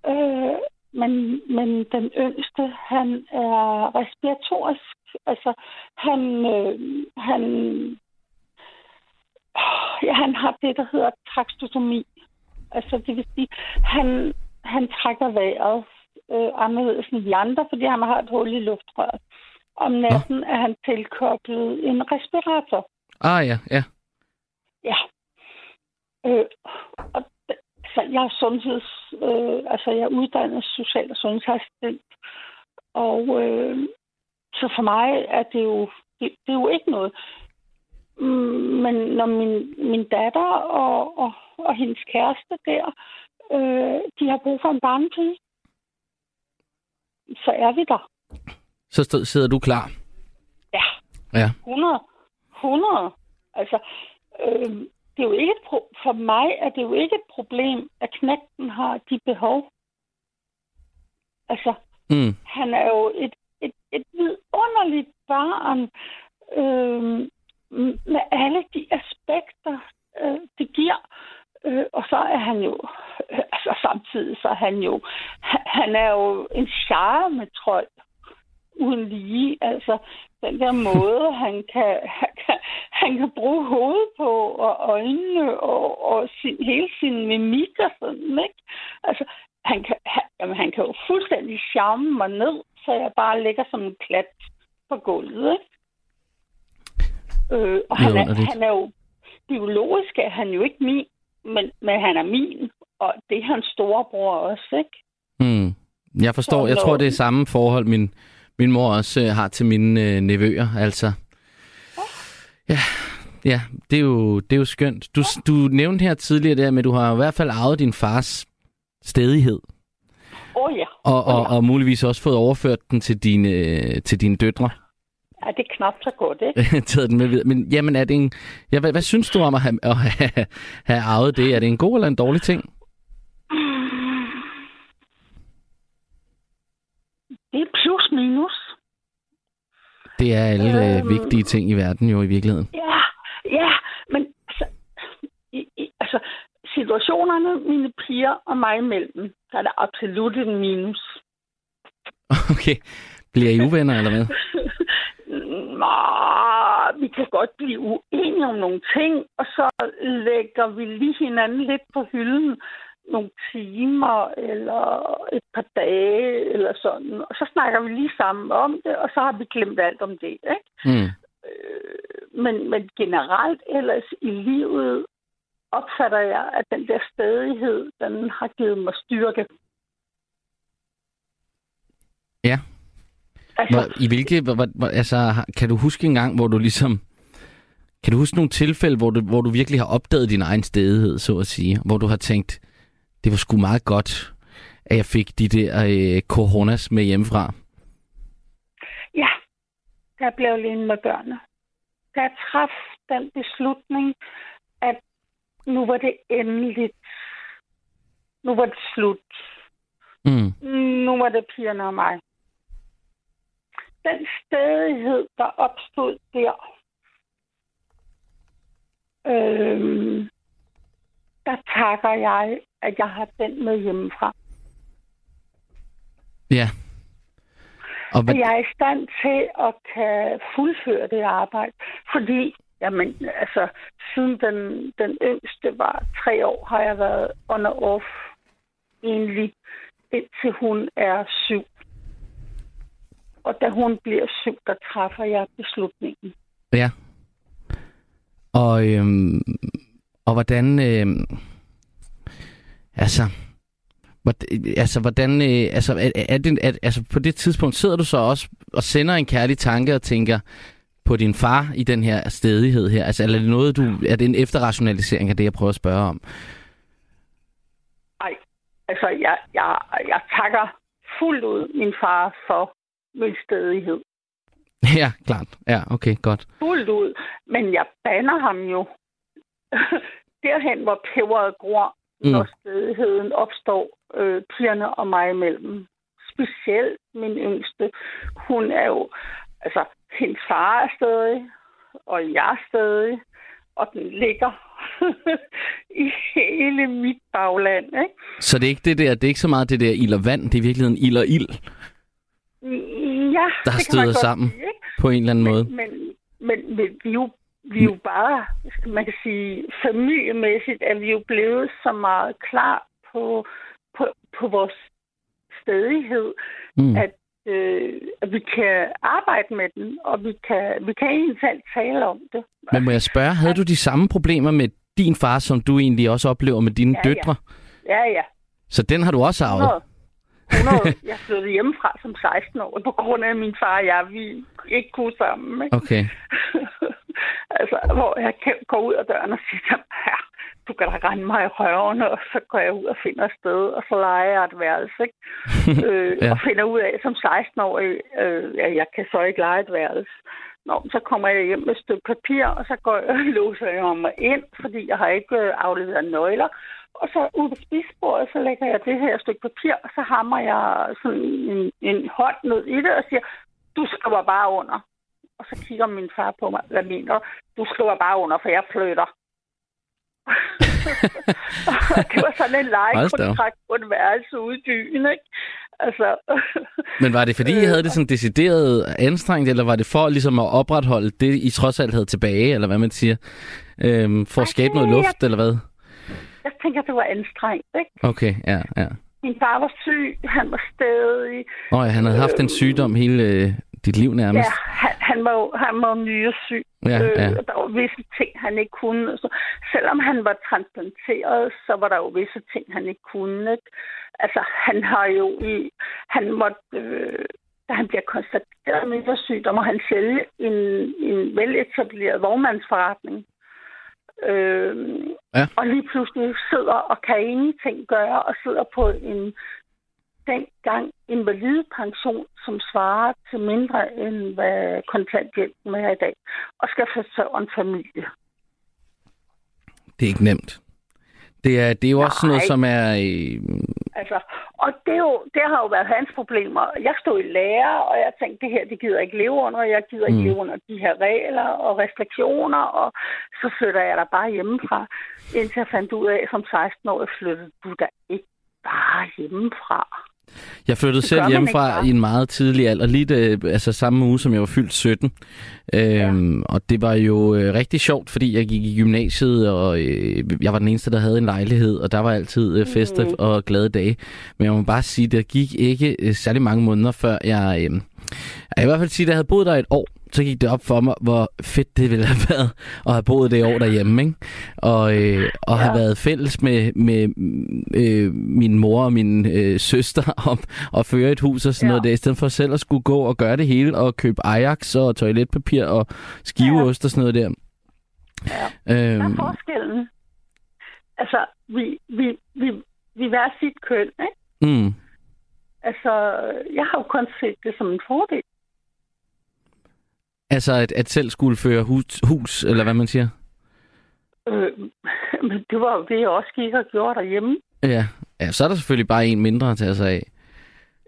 Øh, men, men den yngste, han er respiratorisk. Altså, han, øh, han, ja, han har det, der hedder trakstotomi. Altså, det vil sige, han, han trækker vejret øh, anderledes end de andre, fordi han har et hul i luftrøret. Om natten er han tilkoblet en respirator. Ah ja, ja. Ja. Øh, og d- så jeg er sundheds... Øh, altså, jeg er uddannet social- og sundhedsassistent. Og øh, så for mig er det jo, det, det er jo ikke noget. Men når min, min datter og, og, og hendes kæreste der, øh, de har brug for en barnepige, så er vi der. Så stod, sidder du klar. Ja. Ja. 100. 100. Altså, øh, det er jo ikke et pro- for mig er det jo ikke et problem, at knægten har de behov. Altså, Mm. han er jo et, et, et vidunderligt barn øh, med alle de aspekter, øh, det giver. Øh, og så er han jo, øh, altså samtidig så er han jo, han, er jo en charme-trold uden lige. Altså, den der måde, han kan, han kan, han kan bruge hovedet på, og øjnene, og, og sin, hele sin mimik og sådan, ikke? Altså, han kan, han, jamen, han kan jo fuldstændig charme mig ned, så jeg bare ligger som en klat på gulvet, ikke? Øh, og han er, han er jo, biologisk er han jo ikke min, men, men han er min, og det er hans storebror også, ikke? Mm. Jeg forstår, jeg tror, det er samme forhold, min, min mor også øh, har til mine øh, nevøer, altså. Ja, ja det, er jo, det er jo skønt. Du, du nævnte her tidligere der, men du har i hvert fald arvet din fars stedighed. Oh ja. Og, og, og muligvis også fået overført den til dine, til dine døtre. Ja, det er knap så godt, ikke? Taget den med videre. Men jamen, er det en, ja, hvad, hvad synes du om at have, at have, have arvet det? Er det en god eller en dårlig ting? Det er plus minus. Det er alle øhm, vigtige ting i verden jo i virkeligheden. Ja, ja, men altså, i, i, altså situationerne, mine piger og mig imellem, der er der absolut en minus. Okay. Bliver I uvenner, eller hvad? Nå, vi kan godt blive uenige om nogle ting, og så lægger vi lige hinanden lidt på hylden nogle timer eller et par dage eller sådan. Og så snakker vi lige sammen om det, og så har vi glemt alt om det. Ikke? Mm. Øh, men, men generelt ellers i livet opfatter jeg, at den der stadighed, den har givet mig styrke. Ja. Altså, hvor, I hvilke, hvor, hvor, altså, kan du huske en gang, hvor du ligesom, kan du huske nogle tilfælde, hvor du, hvor du virkelig har opdaget din egen stedighed, så at sige, hvor du har tænkt, det var sgu meget godt, at jeg fik de der øh, coronas med hjemmefra? Ja, der blev alene med børnene. Der traf den beslutning, at nu var det endeligt. Nu var det slut. Mm. Nu var det pigerne og mig. Den stedighed, der opstod der, øhm, der takker jeg, at jeg har den med hjemmefra. Ja. Og hvad... Jeg er i stand til at kan fuldføre det arbejde, fordi Jamen, altså, siden den, den yngste var tre år, har jeg været on og off egentlig, indtil hun er syv. Og da hun bliver syv, der træffer jeg beslutningen. Ja. Og, øhm, og hvordan... Øhm, altså, altså, hvordan, øh, altså, er, er det, er, altså, på det tidspunkt sidder du så også og sender en kærlig tanke og tænker, på din far i den her stedighed her? Altså, er det noget, du, er det en efterrationalisering af det, jeg prøver at spørge om? Nej, altså, jeg, jeg, jeg takker fuldt ud min far for min stedighed. Ja, klart. Ja, okay, godt. Fuldt ud. Men jeg banner ham jo derhen, hvor peberet gror, mm. når stedigheden opstår øh, pigerne og mig imellem. Specielt min yngste. Hun er jo, altså, hendes far er stadig, og jeg er stadig, og den ligger i hele mit bagland. Ikke? Så det er ikke det der, det er ikke så meget det der ild og vand, det er i virkeligheden ild og ild? Ja, der har stødet sammen sige, på en eller anden men, måde. Men, men, men vi er jo vi er jo bare, man kan sige, familiemæssigt er vi jo blevet så meget klar på, på, på vores stedighed, mm. at øh, at vi kan arbejde med den, og vi kan, vi kan egentlig tale om det. Men må jeg spørge, havde du de samme problemer med din far, som du egentlig også oplever med dine ja, døtre? Ja. ja, ja. Så den har du også arvet? 100. Jeg flyttede hjemmefra som 16 år, på grund af at min far og jeg, vi ikke kunne sammen. Ikke? Okay. altså, hvor jeg går ud af døren og siger, ja, du kan da rende mig i røven, og så går jeg ud og finder et sted, og så leger jeg et værelse, ikke? øh, ja. Og finder ud af, som 16-årig, øh, ja, jeg kan så ikke lege et værelse. Nå, så kommer jeg hjem med et stykke papir, og så går jeg og låser jeg mig ind, fordi jeg har ikke øh, afleveret nøgler. Og så ud på spisebordet, så lægger jeg det her stykke papir, og så hammer jeg sådan en, en hånd ned i det og siger, du skriver bare under. Og så kigger min far på mig, hvad mener du? Du skriver bare under, for jeg flytter. det var sådan en lejekontrakt på en værelse ude i byen, ikke? Altså, Men var det fordi, I havde det sådan decideret anstrengt, eller var det for ligesom at opretholde det, I trods alt havde tilbage, eller hvad man siger, øhm, for at skabe noget luft, eller hvad? Tænker, det var anstrengt, ikke? Okay, ja, ja. Min far var syg, han var stadig... Åh oh, ja, han havde haft en øh, sygdom hele øh, dit liv nærmest. Ja, han, han var jo han var nyresyg. Ja, ja. Øh, der var visse ting, han ikke kunne. Så, selvom han var transplanteret, så var der jo visse ting, han ikke kunne. Ikke? Altså, han har jo i... Han måtte... Øh, da han bliver konstateret med syg, der må han sælge en, en veletableret vognmandsforretning. Øh, Ja. Og lige pludselig sidder og kan ingenting gøre, og sidder på en dengang invalidepension, som svarer til mindre end hvad kontanthjælpen er i dag, og skal forsørge en familie. Det er ikke nemt. Det er, det er jo også sådan noget, Nej. som er... Øh, Altså, og det, er jo, det har jo været hans problemer. Jeg stod i lære, og jeg tænkte, det her, det gider jeg ikke leve under. Jeg gider ikke Mm. leve under de her regler og restriktioner, og så flytter jeg der bare hjemmefra. Indtil jeg fandt ud af, som 16-årig flyttede du da ikke bare hjemmefra. Jeg flyttede selv hjemmefra i en meget tidlig alder, lige det, altså samme uge, som jeg var fyldt 17. Øhm, Og det var jo øh, rigtig sjovt, fordi jeg gik i gymnasiet, og øh, jeg var den eneste, der havde en lejlighed, og der var altid øh, fester Mm. og glade dage. Men jeg må bare sige, der gik ikke øh, særlig mange måneder, før jeg... Øh, jeg i hvert fald sige, at jeg havde boet der et år, så gik det op for mig, hvor fedt det ville have været at have boet det år derhjemme, ikke? Og, øh, og have Ja. været fælles med, med øh, min mor og min øh, søster om at føre et hus og sådan Ja. noget der, i stedet for selv at skulle gå og gøre det hele og købe Ajax og toiletpapir og skiveost og sådan noget der. Ja. Hvad er Øhm, forskellen? Altså, vi, vi, vi, vi hver sit køn, ikke? mm, Altså, jeg har jo kun set det som en fordel. Altså at, at selv skulle føre hus, hus, eller hvad man siger. Øh, men det var jo det, jeg også gik og gjorde derhjemme. Ja. ja, så er der selvfølgelig bare en mindre at tage sig af.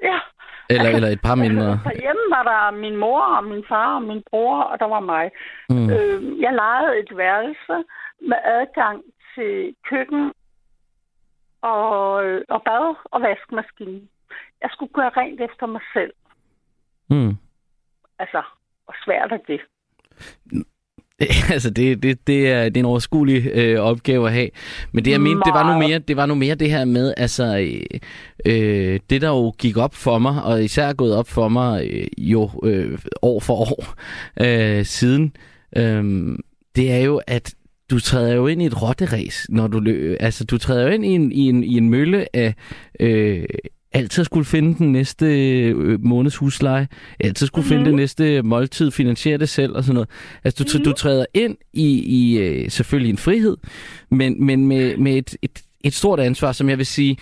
Ja. Eller, eller et par mindre. Derhjemme var der min mor og min far og min bror, og der var mig. Mm. Øh, jeg lejede et værelse med adgang til køkken og, og bad og vaskemaskine. Jeg skulle gøre rent efter mig selv. Mm. Altså, hvor svært er det? altså, det, det, det, er, det er en overskuelig øh, opgave at have. Men det, jeg mente, det var nu mere det, var nu mere det her med, altså, øh, øh, det der jo gik op for mig, og især er gået op for mig øh, jo øh, år for år øh, siden, øh, det er jo, at du træder jo ind i et rotteræs, når du lø- altså du træder jo ind i en, i en, i en mølle af øh, altid skulle finde den næste øh, måneds husleje, altid skulle mm-hmm. finde det næste måltid, finansiere det selv og sådan noget. Altså du, mm-hmm. du træder ind i, i øh, selvfølgelig en frihed, men, men med, med et, et, et stort ansvar, som jeg vil sige,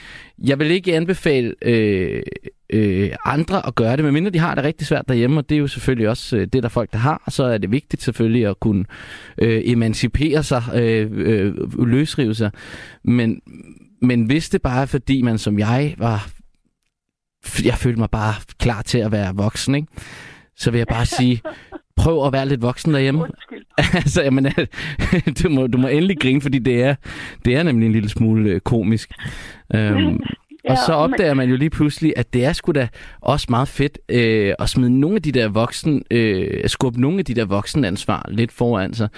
jeg vil ikke anbefale øh, øh, andre at gøre det, medmindre de har det rigtig svært derhjemme, og det er jo selvfølgelig også øh, det, der er folk, der har, så er det vigtigt selvfølgelig at kunne øh, emancipere sig, øh, øh, løsrive sig. Men, men hvis det bare er fordi, man som jeg var, jeg følte mig bare klar til at være voksen, ikke? så vil jeg bare sige, prøv at være lidt voksen derhjemme. Undskyld. altså, jamen, du, må, du må endelig grine, fordi det er, det er nemlig en lille smule øh, komisk. Øhm, og så opdager man jo lige pludselig, at det er sgu da også meget fedt øh, at smide nogle af de der voksen, øh, skubbe nogle af de der voksenansvar lidt foran sig.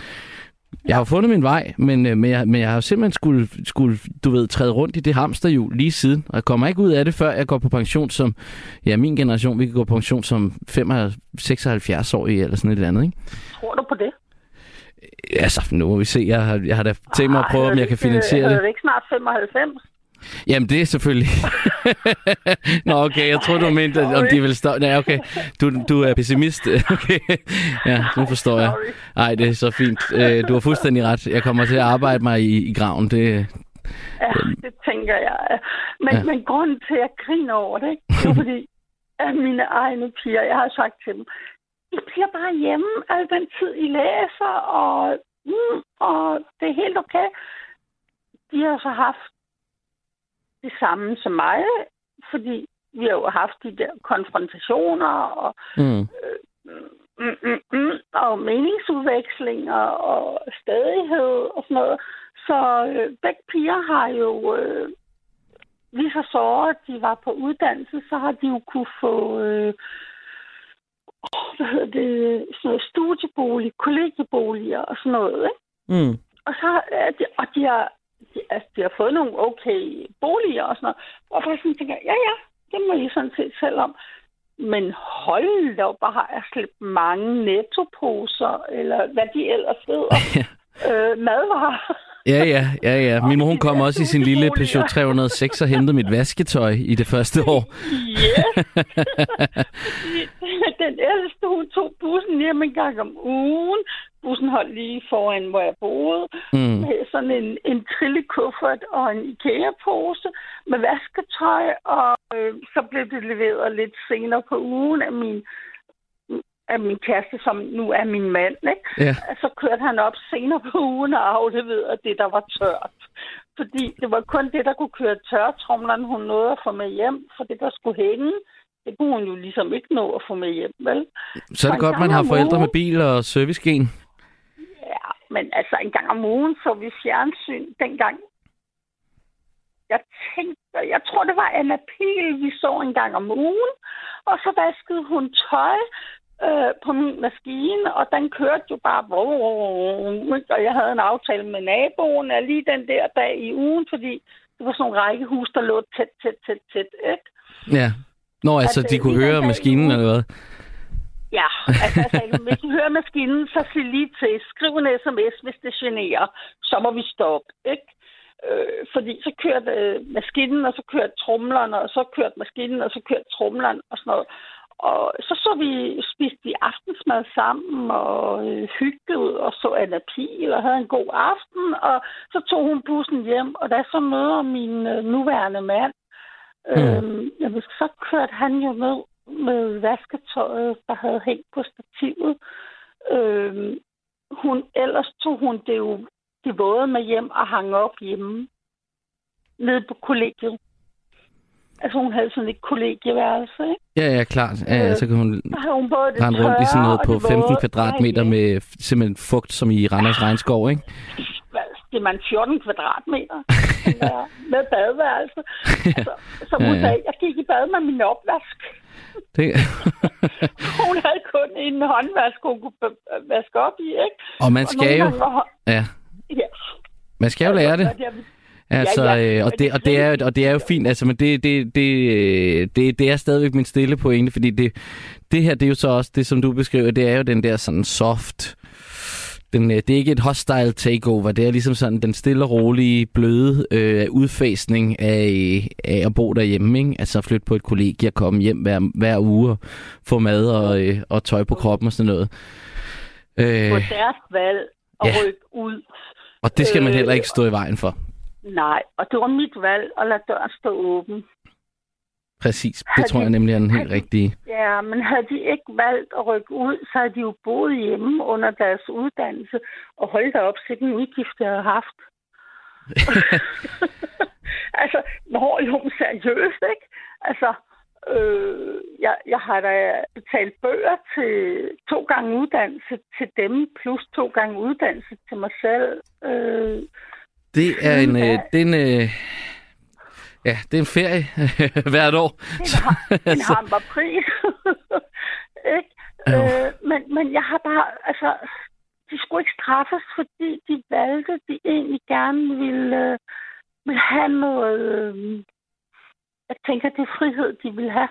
Jeg har fundet min vej, men, øh, men, jeg, men jeg har simpelthen skulle, skulle, du ved, træde rundt i det hamsterhjul lige siden. Og jeg kommer ikke ud af det, før jeg går på pension som, ja, min generation, vi kan gå på pension som 76-årige eller sådan et eller andet, ikke? Tror du på det? Altså, nu må vi se. Jeg har, jeg har da tænkt mig at prøve, om jeg kan finansiere det. det. Er ikke snart 95? Jamen, det er selvfølgelig... Nå, okay, jeg tror du mente, at- om de vil stå... Nej, okay, du, du er pessimist. Okay, ja, nu forstår jeg. Nej, det er så fint. Øh, Du har fuldstændig ret. Jeg kommer til at arbejde mig i, i graven. Det, Ja, det tænker jeg. Men, Ja. men grunden til, at jeg griner over det, det er fordi, at mine egne piger, jeg har sagt til dem, I bliver bare hjemme al den tid, I læser, og, mm, og det er helt okay. De har så haft det samme som mig, fordi vi har jo haft de der konfrontationer og, mm, mm, mm, mm, og meningsudvekslinger og stadighed og sådan noget. Så øh, begge piger har jo, øh, lige så såret de var på uddannelse, så har de jo kunne få, øh, hvad hedder det, sådan noget studiebolig, kollegieboliger og sådan noget, ikke? mm. Og så er de, og de har, altså, de har fået nogle okay boliger og sådan noget. Og bare sådan tænker, ja ja, det må I sådan set selv om. Men hold da op, hvor har jeg slæbt mange nettoposer, eller hvad de ellers hedder, øh, madvarer. Ja, ja, ja, ja. Min mor hun kom også i sin lille Peugeot 306 og hentede mit vasketøj i det første år. Yes. den ældste, hun tog bussen hjem en gang om ugen. Bussen holdt lige foran, hvor jeg boede. Mm. Med sådan en, en trillekuffert og en IKEA-pose med vasketøj. Og øh, så blev det leveret lidt senere på ugen af min af min kæreste, som nu er min mand, ikke? Ja. så kørte han op senere på ugen og afleverede det, der var tørt. Fordi det var kun det, der kunne køre tørretrumlerne, hun nåede at få med hjem, for det, der skulle hænge, det kunne hun jo ligesom ikke nå at få med hjem, vel? Så er det godt, man har forældre med bil og servicegen. Ja, men altså en gang om ugen så vi fjernsyn dengang. Jeg tænkte, jeg tror, det var Anna Pil, vi så en gang om ugen, og så vaskede hun tøj, øh, på min maskine, og den kørte jo bare, og jeg havde en aftale med naboen af lige den der dag i ugen, fordi det var sådan nogle rækkehus, der lå tæt, tæt, tæt, tæt, ikke? Ja. Nå, altså, at, de kunne høre maskinen, eller hvad? Ja, altså, altså hvis du hører maskinen, så sig lige til, skriv en sms, hvis det generer, så må vi stoppe, ikke? Øh, fordi så kørte øh, maskinen, og så kørte trumlerne, og så kørte maskinen, og så kørte trumlerne, og sådan noget. Og så så vi, spiste vi aftensmad sammen og øh, hyggede og så Anna Pil og havde en god aften. Og så tog hun bussen hjem, og da så møder min øh, nuværende mand, mm. øh, så kørte han jo ned med vasketøjet, der havde hængt på stativet. Øh, hun, ellers tog hun det jo det våde med hjem og hang op hjemme nede på kollegiet. Altså hun havde sådan et kollegieværelse, ikke? Ja, ja, klart. Ja, ja, så kan hun, så hun rende rundt i sådan noget på 15 kvadratmeter med simpelthen fugt, som i Randers Regnskov, ikke? Det er man 14 kvadratmeter med badeværelse. Ja. Så, hun sagde, jeg gik i bad med min opvask. Det... hun havde kun en håndvask, hun kunne vaske op i, ikke? Og man skal og jo... Var... Ja. ja. Man skal jo lære det. Altså, ja, ja. Øh, og, det, og, det er, og det er jo fint, altså, men det, det, det, øh, det, det er stadigvæk min stille pointe, fordi det, det her, det er jo så også det, som du beskriver, det er jo den der sådan soft, den, øh, det er ikke et hostile takeover, det er ligesom sådan den stille og rolige, bløde øh, udfasning af, af at bo derhjemme, ikke? altså flytte på et kollegie og komme hjem hver, hver uge og få mad og, øh, og tøj på kroppen og sådan noget. Øh, på deres valg og ja. rykke ud. Og det skal man heller ikke stå i vejen for. Nej, og det var mit valg at lade døren stå åben. Præcis, det havde tror jeg nemlig er den helt rigtige. Ja, men havde de ikke valgt at rykke ud, så havde de jo boet hjemme under deres uddannelse, og holdt op til den udgift, jeg havde haft. altså, når jo seriøst, ikke? Altså, øh, jeg, jeg har da betalt bøger til to gange uddannelse til dem, plus to gange uddannelse til mig selv. Øh, det er en, øh, det er en, øh, ja, det er en ferie hvert år. En, en hammerpris. ikke? Øh, men, men jeg har bare, altså, de skulle ikke straffes, fordi de valgte, de egentlig gerne ville, øh, ville have noget, øh, jeg tænker, det er frihed, de vil have.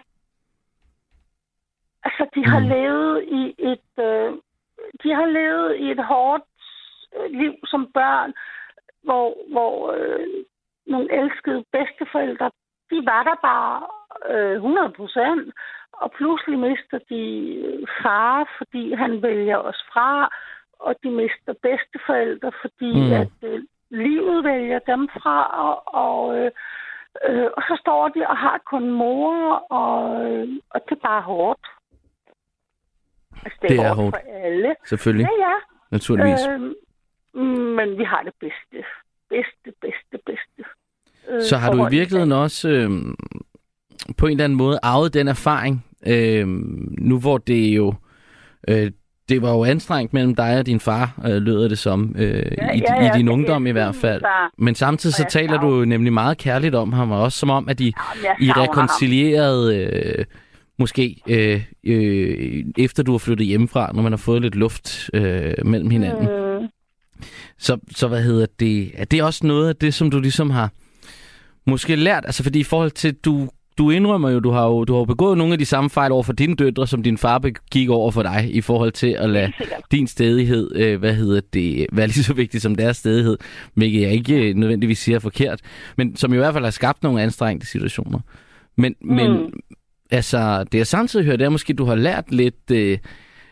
Altså, de har mm. levet i et, øh, de har levet i et hårdt øh, liv som børn hvor, hvor øh, nogle elskede bedsteforældre, de var der bare øh, 100 procent, og pludselig mister de øh, far, fordi han vælger os fra, og de mister bedsteforældre, fordi mm. at øh, livet vælger dem fra, og, og, øh, øh, og så står de og har kun mor, og, øh, og det er bare hårdt. Altså, det er, det er hårdt, hårdt for alle. Selvfølgelig. Ja, ja. Naturligvis. Øh, men vi har det bedste. Bedste, bedste, bedste. Øh, Så har du i virkeligheden også øh, på en eller anden måde arvet den erfaring, øh, nu hvor det jo... Øh, det var jo anstrengt mellem dig og din far, øh, lød det som, øh, ja, i, ja, ja, i din ungdom i hvert fald. Men samtidig så taler du nemlig meget kærligt om ham, og også som om, at I, I rekoncilierede øh, måske øh, øh, efter du har flyttet hjemmefra, når man har fået lidt luft øh, mellem hinanden. Mm. Så, så hvad hedder det? Er det også noget af det, som du ligesom har måske lært? Altså fordi i forhold til, du du indrømmer jo, du har jo du har begået nogle af de samme fejl over for dine døtre, som din far begik over for dig, i forhold til at lade din stedighed, øh, hvad hedder det, være lige så vigtigt som deres stedighed, hvilket jeg ikke øh, nødvendigvis siger forkert, men som i hvert fald har skabt nogle anstrengte situationer. Men, mm. men altså, det jeg samtidig hører, det er måske, at du har lært lidt øh,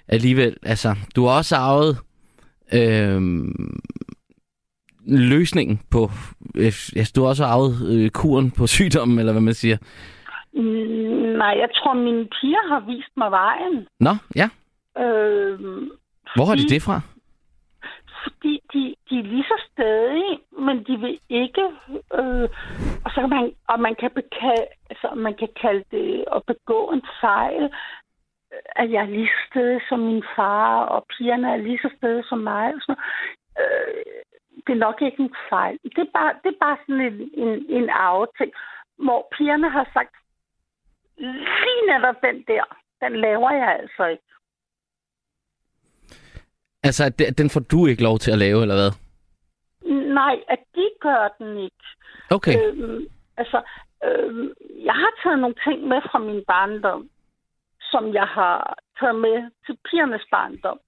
alligevel, altså, du har også arvet øh, løsningen på, øh, du har også arvet øh, kuren på sygdommen, eller hvad man siger. Mm, nej, jeg tror, mine piger har vist mig vejen. Nå, ja. Øh, Hvor har de det fra? Fordi de, de er lige så stadige, men de vil ikke... Øh, og så kan man, og man kan, bekalde, altså, man kan kalde det at begå en fejl, at jeg er lige stadig som min far, og pigerne er lige så stadig som mig. Og sådan øh, det er nok ikke en fejl. Det er bare, det er bare sådan en, en, en arveting, hvor pigerne har sagt, lige netop den der, den laver jeg altså ikke. Altså, den får du ikke lov til at lave, eller hvad? Nej, at de gør den ikke. Okay. Øhm, altså, øhm, jeg har taget nogle ting med fra min barndom, som jeg har taget med til pigernes barndom,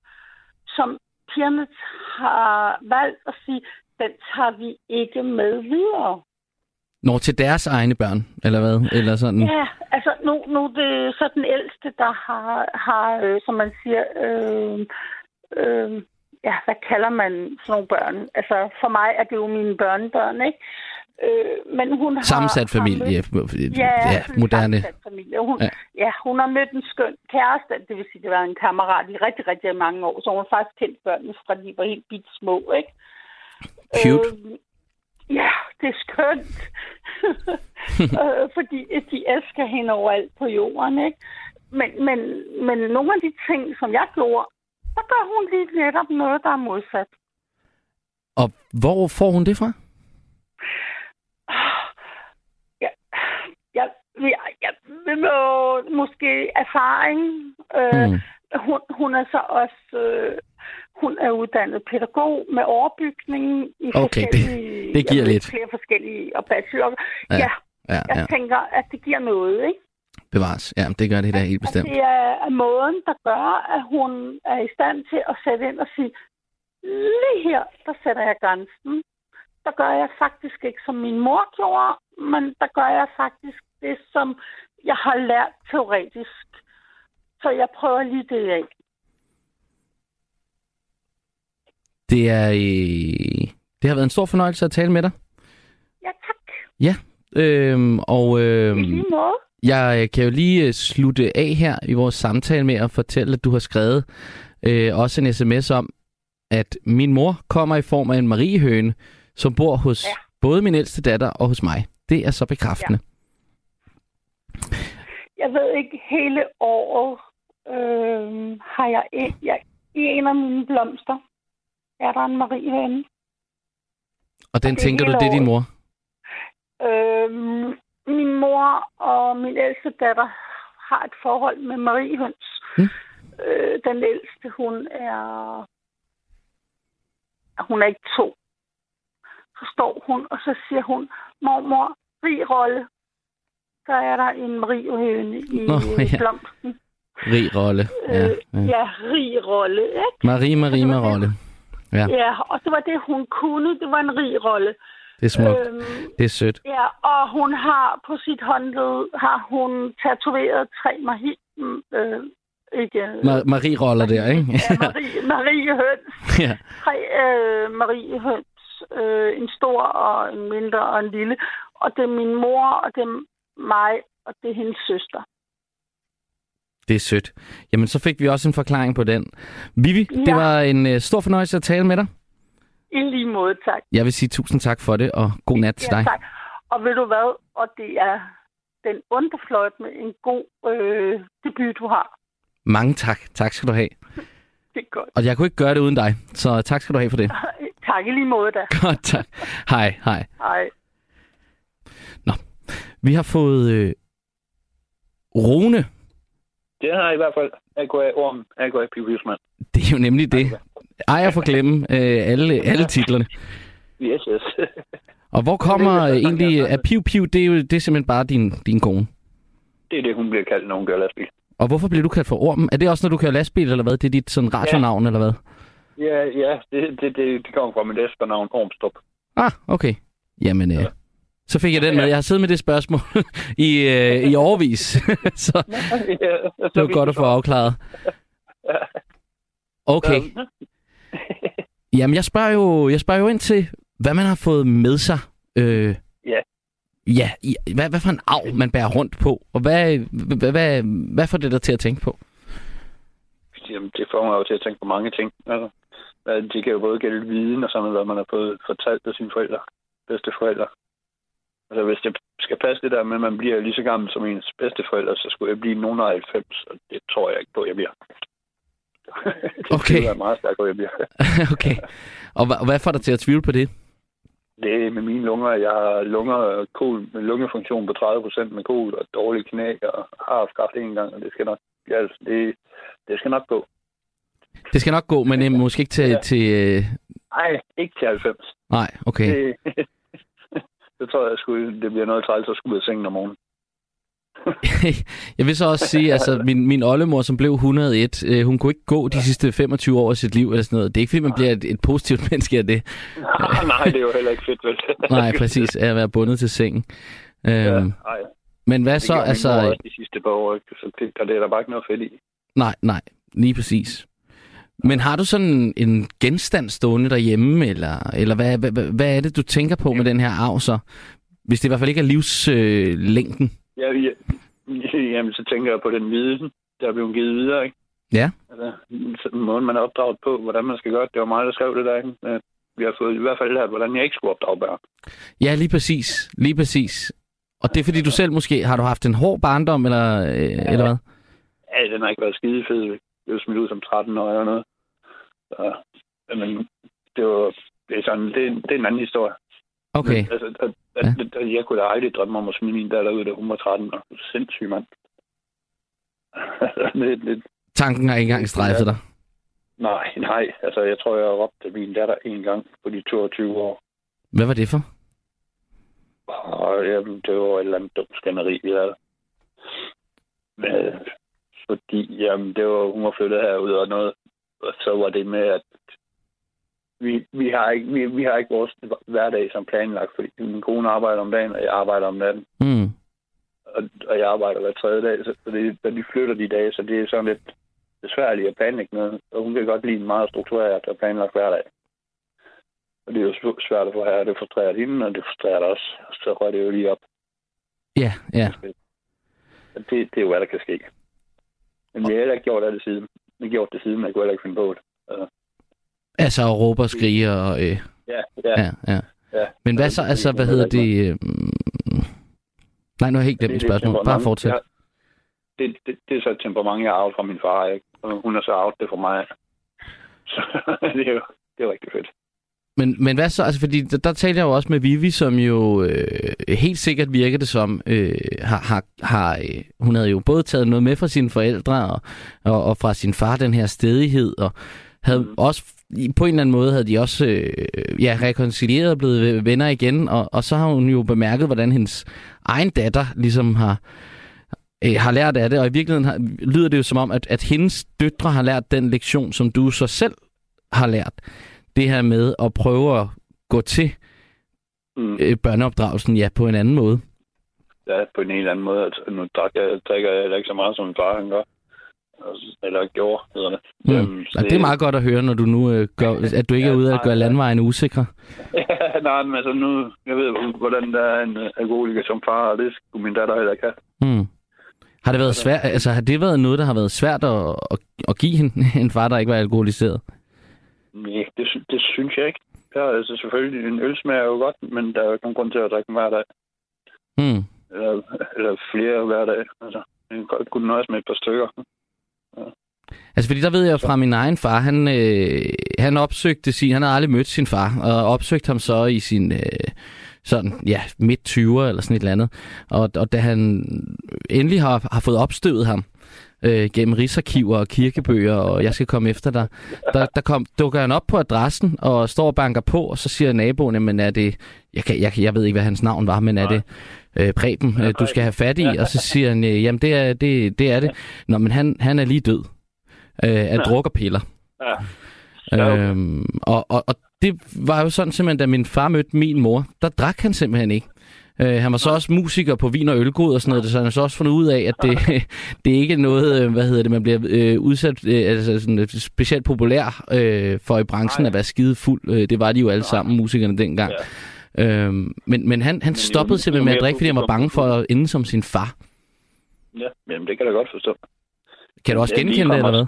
som pigerne har valgt at sige, den tager vi ikke med videre. Når til deres egne børn, eller hvad? Eller sådan? Ja, altså nu, nu det er så den ældste, der har, har øh, som man siger, øh, øh, ja, hvad kalder man sådan nogle børn? Altså for mig er det jo mine børnebørn, ikke? Øh, men hun har... Sammensat familie. Har mødt, ja, ja, moderne. familie. Hun, ja. ja, hun har mødt en skøn kæreste, det vil sige, det var en kammerat i rigtig, rigtig mange år, så hun har faktisk kendt børnene fra de var helt bitte små, ikke? Cute. Øh, ja, det er skønt. øh, fordi de elsker hende overalt på jorden, ikke? Men, men, men nogle af de ting, som jeg gjorde, så gør hun lige netop noget, der er modsat. Og hvor får hun det fra? Ja, jeg, jeg, jeg måske erfaring. Øh, mm. hun, hun er så også... Øh, hun er uddannet pædagog med overbygning i okay, forskellige... Det, det giver lidt. Flere forskellige og bachelor. Ja, ja, ja, jeg ja. tænker, at det giver noget, ikke? Bevares. Ja, det gør det da helt bestemt. det er måden, der gør, at hun er i stand til at sætte ind og sige, lige her, der sætter jeg grænsen der gør jeg faktisk ikke, som min mor gjorde, men der gør jeg faktisk det, som jeg har lært teoretisk. Så jeg prøver lige det af. Det er øh, det har været en stor fornøjelse at tale med dig. Ja, tak. Ja, øhm, og øhm, I lige måde. jeg kan jo lige øh, slutte af her i vores samtale med at fortælle, at du har skrevet øh, også en sms om, at min mor kommer i form af en mariehøne, som bor hos ja. både min ældste datter og hos mig. Det er så bekræftende. Ja. Jeg ved ikke, hele året øh, har jeg, en, jeg i en af mine blomster, er der en mariehøne. Og den og tænker du, det er din mor? Øh, min mor og min ældste datter har et forhold med mariehøns. Hmm. Øh, den ældste, hun er... Hun er ikke to så står hun, og så siger hun, mormor, rig rolle. Så er der en mariehøne i Nå, ja. blomsten. Rig rolle. Ja, øh, ja. ja rig rolle, ikke? Marie, Marie, med rolle. Ja. ja, og det var det, hun kunne. Det var en rig rolle. Det er smukt. Øhm, det er sødt. Ja, og hun har på sit håndled, har hun tatoveret tre Marie, øh, ikke, Ma- Marie-roller der, ikke? ja, Marie, Marie Høns. Ja. Tre øh, Marie Høns øh, en stor og en mindre og en lille. Og det er min mor, og det er mig, og det er hendes søster. Det er sødt. Jamen, så fik vi også en forklaring på den. Vivi, ja. det var en uh, stor fornøjelse at tale med dig. I lige måde, tak. Jeg vil sige tusind tak for det, og god nat til ja, dig. Tak. Og ved du hvad? Og det er den underfløjt med en god øh, debut, du har. Mange tak. Tak skal du have. Det er godt. Og jeg kunne ikke gøre det uden dig, så tak skal du have for det. Tak i lige måde da. Godt, tak. Hej, hej. Hej. Vi har fået øh, Rune. Det har jeg i hvert fald. AKA Orm, AKA Pivhusmand. Det er jo nemlig det. Ejer for glemme øh, alle, alle titlerne. Yes, yes. Og hvor kommer det, egentlig... At Piv Piv, det er jo det er simpelthen bare din, din kone? det er det, hun bliver kaldt, når hun kører lastbil. Og hvorfor bliver du kaldt for Ormen? Er det også, når du kører lastbil, eller hvad? Det er dit sådan radionavn, ja. eller hvad? Ja, ja, det, det, det, det kommer fra mit efternavn, Ormstrup. Ah, okay. Jamen, øh. Så fik jeg den med. Jeg har siddet med det spørgsmål i, øh, i overvis, så det var godt at få afklaret. Okay. Jamen, jeg spørger jo, jeg spørger jo ind til, hvad man har fået med sig. Øh, Ja. Ja, i, hvad, hvad for en arv, man bærer rundt på, og hvad, hvad, hvad, hvad får det dig til at tænke på? Jamen, det får mig jo til at tænke på mange ting. Altså, det kan jo både gælde viden og sådan noget, hvad man har fået fortalt af sine forældre, bedsteforældre. Altså, hvis det skal passe det der med, at man bliver lige så gammel som ens bedsteforældre, så skulle jeg blive nogen af 90, og det tror jeg ikke på, jeg bliver. det Okay. er meget stærkt, at jeg bliver. okay. Og, og hvad får dig til at tvivle på det? Det er med mine lunger. Jeg har lunger, kol, lungefunktion på 30 procent med kol og dårlige knæ, og har haft kraft en gang, og det skal nok, ja, altså, det, det skal nok gå. Det skal nok gå, men øh, måske ikke til... Ja. til øh, Nej, ikke til 90. nej, okay. Det, det tror jeg, skulle, det bliver noget træls at skulle ud af sengen om morgenen. jeg vil så også sige, altså min, min oldemor, som blev 101, øh, hun kunne ikke gå de sidste 25 år af sit liv eller sådan noget. Det er ikke, fordi man bliver et, et positivt menneske af det. Nej, det er jo heller ikke fedt, vel? Nej, præcis, at være bundet til sengen. Øhm, Ja, nej, men hvad det så, altså... mor de sidste par år, ikke? så det, der, det er der bare ikke noget fedt i. Nej, nej, lige præcis. Men har du sådan en genstand stående derhjemme, eller, eller hvad, hvad, hvad, er det, du tænker på med den her arv så? Hvis det i hvert fald ikke er livslængden. Øh. Ja, ja, jamen, så tænker jeg på den viden, der er blevet givet videre, ikke? Ja. Altså, så den måde, man er opdraget på, hvordan man skal gøre det. Det var mig, der skrev det der, ikke? Vi har fået i hvert fald lært, hvordan jeg ikke skulle opdrage børn. ja, lige præcis. Lige præcis. Og det er fordi, du selv måske... Har du haft en hård barndom, eller, øh, eller hvad? Ja, den har ikke været skide fed. Det var smidt ud som 13 år eller noget. Så, men det var... Det er, sådan, det, det er en anden historie. Okay. Men, altså, at, at, Ja. at, jeg kunne da aldrig drømme om at smide min datter ud, da hun var 13 år. Sindssyg mand. det, det, Tanken har ikke engang strejfet dig. nej, nej. Altså, jeg tror, jeg har råbt til min datter en gang på de 22 år. Hvad var det for? Og jamen, det var et eller andet dumt skænderi, vi havde. Men, fordi jamen, det var, hun var flyttet herud og noget. Og så var det med, at vi, vi, har ikke, vi, vi har ikke vores hverdag som planlagt, fordi min kone arbejder om dagen, og jeg arbejder om natten. Mm. Og, og jeg arbejder hver tredje dag, så det, de flytter de dage, så det er sådan lidt besværligt at planlægge noget. Og hun kan godt lide en meget struktureret og planlagt hverdag. Og det er jo sv- svært at få her, det frustrerer hende, og det frustrerer dig også. Og så rører det jo lige op. Ja, ja. Og Det, det er jo, hvad der kan ske. Men vi har heller ikke gjort det siden. Har gjort det siden, jeg kunne heller ikke finde på det. Altså at råbe og skrige og... Øh, Ja, ja. ja, ja. ja. Men hvad så, altså, hvad hedder det... Øh, nej, nu har jeg helt glemt mit er spørgsmål. Bare fortsæt. Ja. Det, det, det, er så et temperament, jeg har arvet fra min far, ikke? Hun har så arvet det fra mig. Så det er jo det er rigtig fedt. Men, men hvad så? Altså, fordi der, der talte jeg jo også med Vivi, som jo øh, helt sikkert virker det som, øh, har, har, har, øh, hun havde jo både taget noget med fra sine forældre og, og, og fra sin far, den her stedighed, og havde mm. også, på en eller anden måde havde de også øh, ja, rekoncilieret og blevet venner igen, og, og så har hun jo bemærket, hvordan hendes egen datter ligesom har, øh, har lært af det, og i virkeligheden har, lyder det jo som om, at, at hendes døtre har lært den lektion, som du så selv har lært det her med at prøve at gå til Mm. øh, børneopdragelsen, ja, på en anden måde. Ja, på en helt anden måde. Altså, nu drikker jeg, drikker jeg heller ikke så meget, som min far han gør. Eller gjorde, hedder det. Mm. Øhm, Og det er meget godt at høre, når du nu øh, gør, at du ikke er Ja, ude at nej, gøre landvejen usikre. Ja, nej, men altså nu, jeg ved, hvordan der er en øh, alkoholiker som far, og det skulle min datter heller ikke have. Mm. Har det været svært, altså har det været noget, der har været svært at, at, at give hende en far, der ikke var alkoholiseret? Nej, det, det synes jeg ikke. Ja, altså selvfølgelig, en øl smager jo godt, men der er jo ikke nogen grund til at drikke den hver dag. Mm. Eller, eller flere hver dag. Altså, man kan godt kunne nøjes med et par stykker. Altså, fordi der ved jeg fra min egen far, han, øh, han opsøgte sin, han havde aldrig mødt sin far, og opsøgte ham så i sin, øh, sådan, ja, midt 20'er eller sådan et eller andet. Og, og da han endelig har, har fået opstøvet ham, øh, gennem rigsarkiver og kirkebøger, og jeg skal komme efter dig. Der, der kom, dukker han op på adressen og står og banker på, og så siger naboen, men er det, jeg, kan, jeg, jeg ved ikke, hvad hans navn var, men er det øh, Preben, øh, du skal have fat i? Og så siger han, øh, jamen det er det, det er det. Nå, men han, han er lige død øh, af druk og piller. Ja. Øhm, og, og, og det var jo sådan simpelthen, da min far mødte min mor, der drak han simpelthen ikke. Øh, han var så også musiker på vin og ølgod og sådan noget, så han har så også fundet ud af, at det, det er ikke noget, øh, hvad hedder det, man bliver øh, udsat, øh, altså sådan øh, specielt populær øh, for i branchen Nej. at være skide fuld. Øh, det var de jo alle sammen, musikerne dengang. Ja. Øhm, men, men han, han stoppede simpelthen med at drikke, fordi han var bange for at ende som sin far. Ja, men det kan jeg godt forstå. Kan du også genkende det, eller hvad?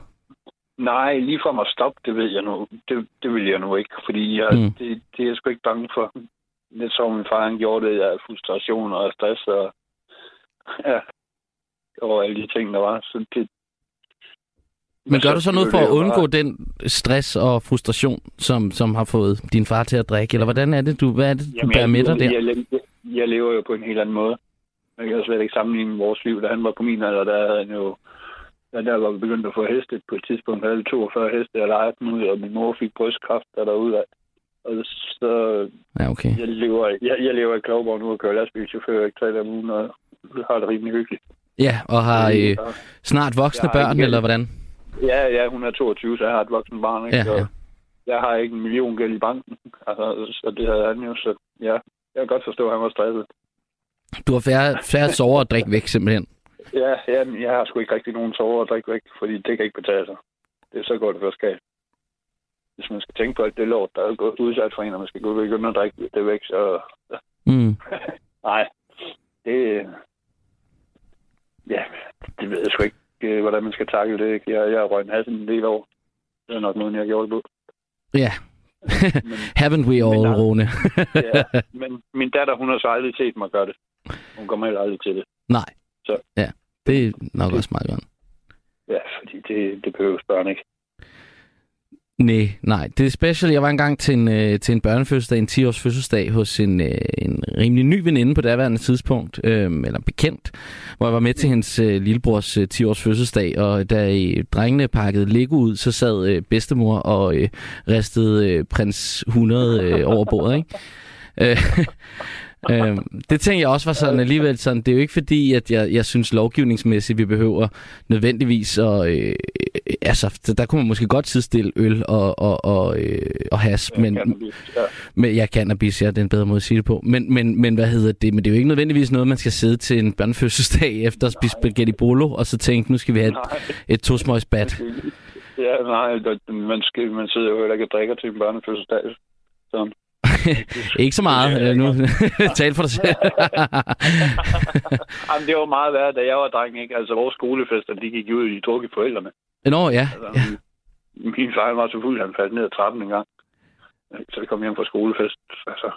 Nej, lige fra at stoppe, det ved jeg nu. Det, det vil jeg nu ikke, fordi jeg, mm. det, det er jeg sgu ikke bange for. Lidt som min far han gjorde det af frustration og stress og, ja, og alle de ting, der var. Så det, Men gør du så noget for det at jo undgå den stress og frustration, som, som har fået din far til at drikke? Eller hvordan er det, du, hvad er det, du bærer med dig der? jeg, jeg, jeg, lever jo på en helt anden måde. Jeg kan slet ikke sammenligne vores liv. Da han var på min alder, der havde han jo... Da der var vi begyndt at få heste på et tidspunkt, havde vi 42 heste, jeg lejede dem ud, og min mor fik brystkræft der derude af. Og så Ja, okay. jeg lever, jeg, jeg lever i Klovborg nu og kører lastbilchauffør, ikke tre dage om ugen, og har det rimelig hyggeligt. Ja, og har øh, snart voksne børn, ikke- eller hvordan? Ja, ja, hun er 22, så jeg har et voksen barn, ikke? Ja, Og ja. Jeg har ikke en million gæld i banken, altså, så det havde han jo, så ja, jeg kan godt forstå, at han var stresset. Du har færre, færre sover og drikke væk, simpelthen. Ja, ja, jeg har sgu ikke rigtig nogen sover og drikke væk, fordi det kan ikke betale sig. Det er så godt, det først galt. Hvis man skal tænke på alt det lort, der er gået udsat for en, og man skal gå og begynde at drikke det væk, så Mm. nej, det, ja, det ved jeg sgu ikke, øh, hvordan man skal takle det. ikke? Jeg, jeg har røget en halsen en del år. Det er nok noget, jeg har gjort det på. Ja. Men, Haven't we all, Men Rune? ja, men min datter, hun har så aldrig set mig gøre det. Hun kommer heller aldrig til det. Nej. Så. Ja, det er nok også meget godt. Ja, fordi det, det behøver børn ikke. Nej, nej. Det er special. Jeg var engang til en, øh, til en børnefødselsdag, en 10-års fødselsdag, hos en, øh, en rimelig ny veninde på daværende tidspunkt, øh, eller bekendt, hvor jeg var med til hendes øh, lillebrors øh, 10-års fødselsdag, og da øh, drengene pakkede Lego ud, så sad øh, bedstemor og øh, ristede øh, prins 100 øh, over bordet, ikke? Øh, Øh, øh, det tænker jeg også var sådan alligevel sådan, det er jo ikke fordi, at jeg, jeg synes lovgivningsmæssigt, vi behøver nødvendigvis at, øh, altså, der kunne man måske godt sidestille øl og, og, og, øh, og has, men, Cannabis, ja. men ja, cannabis, ja, det er en bedre måde at sige det på. Men, men, men hvad hedder det? Men det er jo ikke nødvendigvis noget, man skal sidde til en børnefødselsdag efter at spise spaghetti bolo, og så tænke, nu skal vi have et, Nej. et tosmøgsbat. Ja, nej, man, skal, man sidder jo heller ikke og drikker til en børnefødselsdag. Sådan. ikke så meget. Øh, nu tal for dig selv. Jamen, det var meget værre, da jeg var dreng, ikke? Altså, vores skolefester, de gik ud i druk i forældrene. Nå, ja. Altså, ja. min, min far var så fuld, han faldt ned ad trappen en gang. Så vi kom hjem fra skolefest. Altså,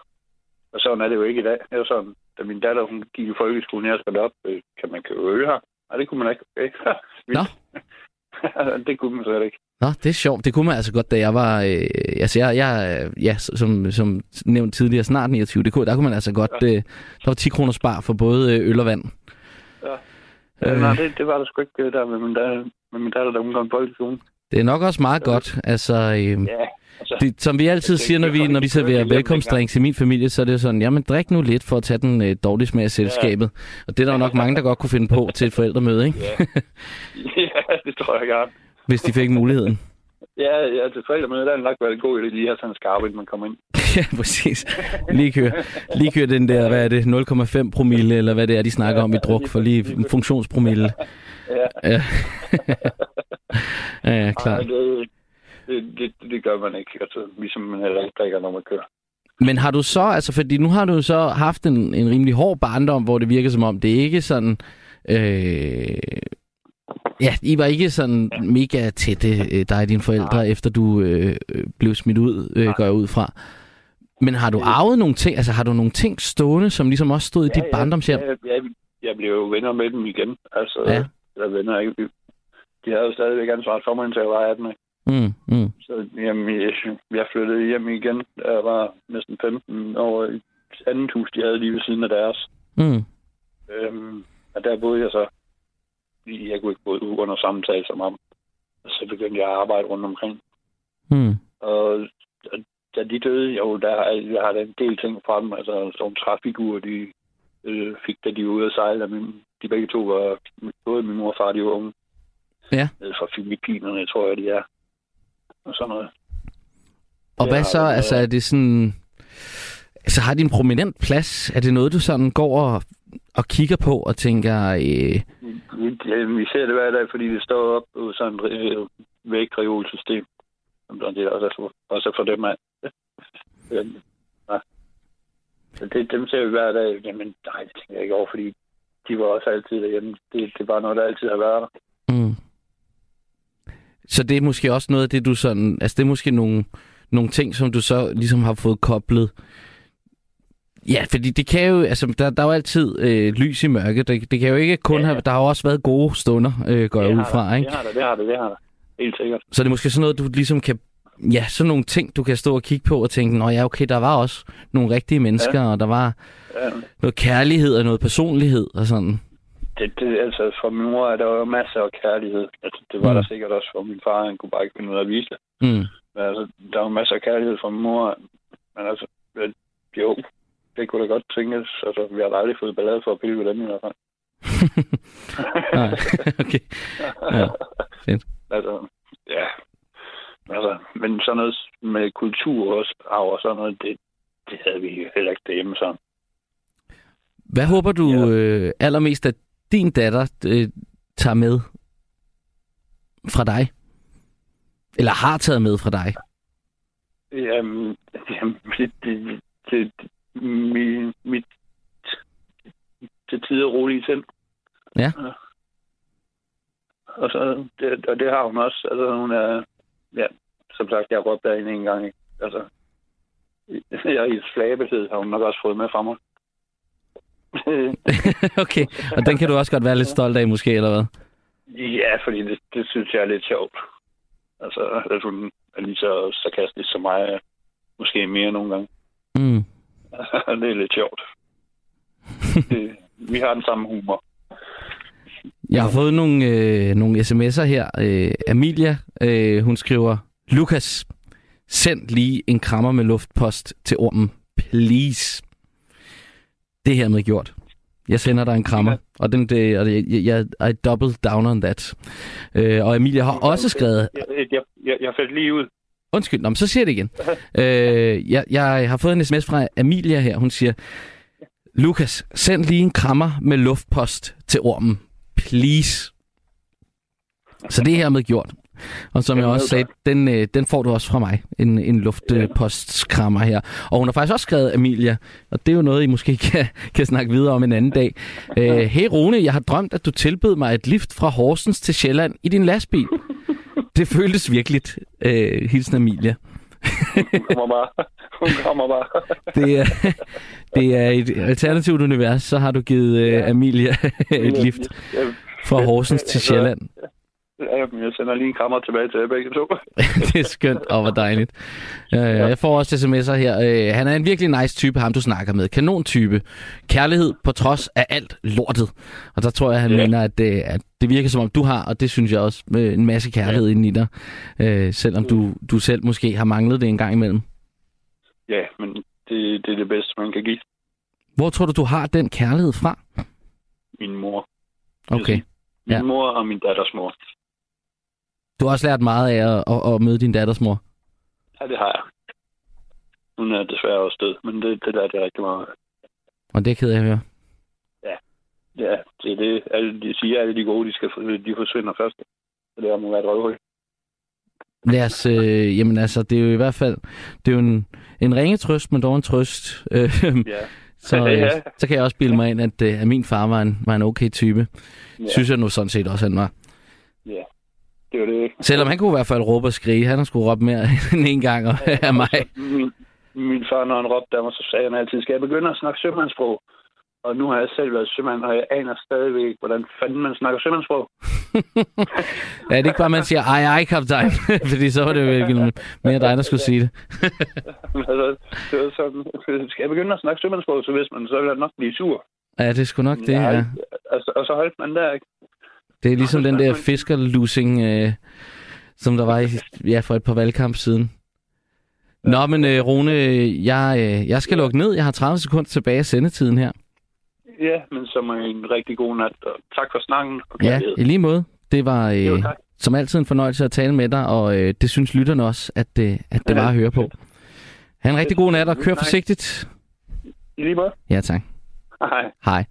og sådan er det jo ikke i dag. Det var sådan, da min datter hun gik i folkeskolen, jeg skrev op, øh, kan man købe øl her? Nej, det kunne man ikke. Okay. Nå. det kunne man slet ikke. Nå, det er sjovt. Det kunne man altså godt, da jeg var... Øh, altså, jeg, jeg ja, som, som nævnt tidligere, snart 29, det kunne, der kunne man altså godt... Øh, der var 10 kroner spar for både øh, øl og vand. Ja. Øh. Nej, det, det var der sgu ikke øh, der med min datter, med min datter da hun kom i folkeskolen. Det er nok også meget godt. Altså, øh, Ja, altså, Det, som vi altid Altså, siger, når det vi, når vi serverer velkomstdrinks i min familie, så er det sådan, jamen drik nu lidt for at tage den øh, dårlige smag af selskabet. Og det er der jo nok mange, der godt kunne finde på til et forældremøde, ikke? ja. ja, det tror jeg gerne. hvis de fik muligheden. Ja, ja, til forældremødet, der er det nok været en god idé, lige at sådan en skarpe, inden man kommer ind. ja, præcis. Lige køre, lige køre den der, hvad er det, 0,5 promille, eller hvad det er, de snakker om i druk, for lige en funktionspromille. Ja. Ja, ja, ja klart. Ej, det, det, det, det, gør man ikke. Altså, ligesom man heller ikke drikker, når man kører. Men har du så, altså fordi nu har du så haft en, en rimelig hård barndom, hvor det virker som om, det ikke sådan... Øh, ja, I var ikke sådan mega tætte, øh, dig og dine forældre, Nej. efter du øh, øh, blev smidt ud, øh, går jeg ud fra. Men har du arvet nogle ting, altså har du nogle ting stående, som ligesom også stod i dit barndomshjem? Ja, jeg, jeg blev jo venner med dem igen. Altså, Ja. ja. eller venner, ikke? De havde jo stadigvæk ansvaret for mig, indtil jeg var 18. Ikke? Mm, mm. Så jamen, jeg, jeg flyttede hjem igen, da jeg var næsten 15 år i et andet hus, de havde lige ved siden af deres. Mm. Øhm, og der boede jeg så jeg kunne ikke ud under samtale som ham. Og så begyndte jeg at arbejde rundt omkring. Mm. Og og da de døde, jo, der har jeg, har en del ting fra dem. Altså, nogle træfigurer, de øh, fik, da de var ude at sejle. Og min, de begge to var, både min mor og far, de var unge. Ja. Nede fra Filippinerne, tror jeg, de er. Og sådan noget. Og Det hvad så? været- Altså, er det sådan... Altså, har de en prominent plads? Er det noget, du sådan går og, og kigger på og tænker... Øh, Vi, vi ser det hver dag, fordi det står op på sådan et øh, vægreolsystem. Det er også, for, også for dem af. Ja. Det, dem ser vi hver dag. Jamen, nej, det tænker jeg ikke over, fordi de var også altid derhjemme. Det, det er bare noget, der altid har været der. Så det er måske også noget af det, du sådan... Altså, det er måske nogle, nogle ting, som du så ligesom har fået koblet... Ja, fordi det kan jo... Altså, der, der er jo altid øh, lys i mørket. Det, det kan jo ikke kun Ja. have... Der har jo også været gode stunder, øh, går jeg det ud har fra, der. ikke? Det har der, det har der, det har der. Helt sikkert. Så det er måske sådan noget, du ligesom kan... Ja, sådan nogle ting, du kan stå og kigge på og tænke, nå ja, okay, der var også nogle rigtige mennesker, ja. og der var Ja, noget kærlighed og noget personlighed og sådan. Det, det, altså, for min mor er der jo masser af kærlighed. Altså, det var Mm. der sikkert også for min far. Han kunne bare ikke finde ud af at vise det. Mm. Men altså, der var masser af kærlighed fra min mor. Men altså, jo, det kunne da godt tænkes. Altså, vi har da aldrig fået ballade for at pille ved dem i hvert fald. Nej, okay. Ja, fedt. altså, ja. Altså, men sådan noget med kultur også, og sådan noget, det, det havde vi heller ikke derhjemme sådan. Hvad håber du Ja. øh, allermest, at din datter øh, tager med fra dig? Eller har taget med fra dig? Jamen, jamen det, det, det, det mit, mit til tider rolige sind. Ja. Og, så, det, og det har hun også. Altså, hun er, ja, som sagt, jeg har råbt derinde en gang. Ikke? Altså, jeg i flabethed, har hun nok også fået med fra mig. okay, og den kan du også godt være lidt stolt af måske, eller hvad? ja, fordi det, det synes jeg er lidt sjovt. Altså, at hun er lige så sarkastisk som mig. Måske mere nogle gange. Mm. det er lidt sjovt. Det, vi har den samme humor. Jeg har fået nogle, øh, nogle sms'er her. Øh, Amelia, øh, hun skriver, Lukas, send lige en krammer med luftpost til ormen. Please. Det er hermed gjort. Jeg sender dig en krammer, og, den, det, og det, jeg, jeg I double down on that. Øh, og Amelia har også skrevet, Jeg, jeg, jeg, jeg faldt lige ud. Undskyld, nå, men så siger jeg det igen. Øh, jeg, jeg har fået en sms fra Amelia her. Hun siger, Lukas, send lige en krammer med luftpost til ormen. Please. Så det er hermed gjort. Og som jeg også sagde, den, øh, den får du også fra mig. En, en luftpostkrammer her. Og hun har faktisk også skrevet Amelia, og det er jo noget, I måske kan, kan snakke videre om en anden dag. Øh, hey Rune, jeg har drømt, at du tilbød mig et lift fra Horsens til Sjælland i din lastbil. Det føltes virkelig. Øh, hilsen Amelia. Hun kommer bare. Hun kommer bare. Det er, det er et alternativt univers, så har du givet øh, Amelia et lift fra Horsens til Sjælland. Jeg, sender lige en krammer tilbage til jer begge to. det er skønt, og hvor dejligt. Jeg får også sms'er her. Øh, han er en virkelig nice type, ham du snakker med. Kanon type. Kærlighed på trods af alt lortet. Og der tror jeg, han Ja. mener, at, øh, at det virker som om du har, og det synes jeg også, med en masse kærlighed ja. inde i dig. Øh, selvom du, du selv måske har manglet det en gang imellem. Ja, men det, det er det bedste, man kan give Hvor tror du, du har den kærlighed fra? min mor. Okay. Min Ja. mor og min datters mor. Du har også lært meget af at, at, at møde din datters mor. Ja, det har jeg. Hun er desværre også død, men det, det det er rigtig meget. Og det er jeg ked af at høre. Ja, det er det. Alle, de siger, alle de gode, de, skal, de forsvinder først. Så det må være et røvhul. Lad os, øh, jamen altså, det er jo i hvert fald, det er jo en, en ringe trøst, men dog en trøst. Øh, Ja. så, Ja, øh, ja. så kan jeg også bilde mig ind, at, øh, at min far var en, var en okay type. Ja. Synes jeg nu sådan set også, han var. ja. Det jo det. Selvom han kunne i hvert fald råbe og skrige. Han har skulle råbe mere end en gang og af mig. Min, min far, når han råbte af mig, så sagde han altid, skal jeg begynde at snakke sømandssprog? Og nu har jeg selv været sømand, og jeg aner stadigvæk ikke, hvordan fanden man snakker sømandssprog. Ja, det er ikke bare, man siger, ej, ej, kaptajn. Fordi så var det jo virkelig mere dig, der skulle sige det. altså, det var sådan, skal jeg begynde at snakke sømandssprog, så hvis man, så vil jeg nok blive sur. Ja, det er sgu nok det, ja. Altså, og så holdt man der, ikke? Det er ligesom den der fiskerlusing, øh, som der var i, ja, for et par valgkamp siden. Nå, men øh, Rune, jeg, øh, jeg skal lukke ned. Jeg har 30 sekunder tilbage af sendetiden her. Ja, men som en rigtig god nat, og tak for snakken. Og Ja, i lige måde. Det var øh, Jo, tak. som altid en fornøjelse at tale med dig, og øh, det synes lytterne også, at, øh, at det Ja, var at høre på. Ha' en rigtig god nat, og kør forsigtigt. I lige måde. Ja, tak. Hej. Hej.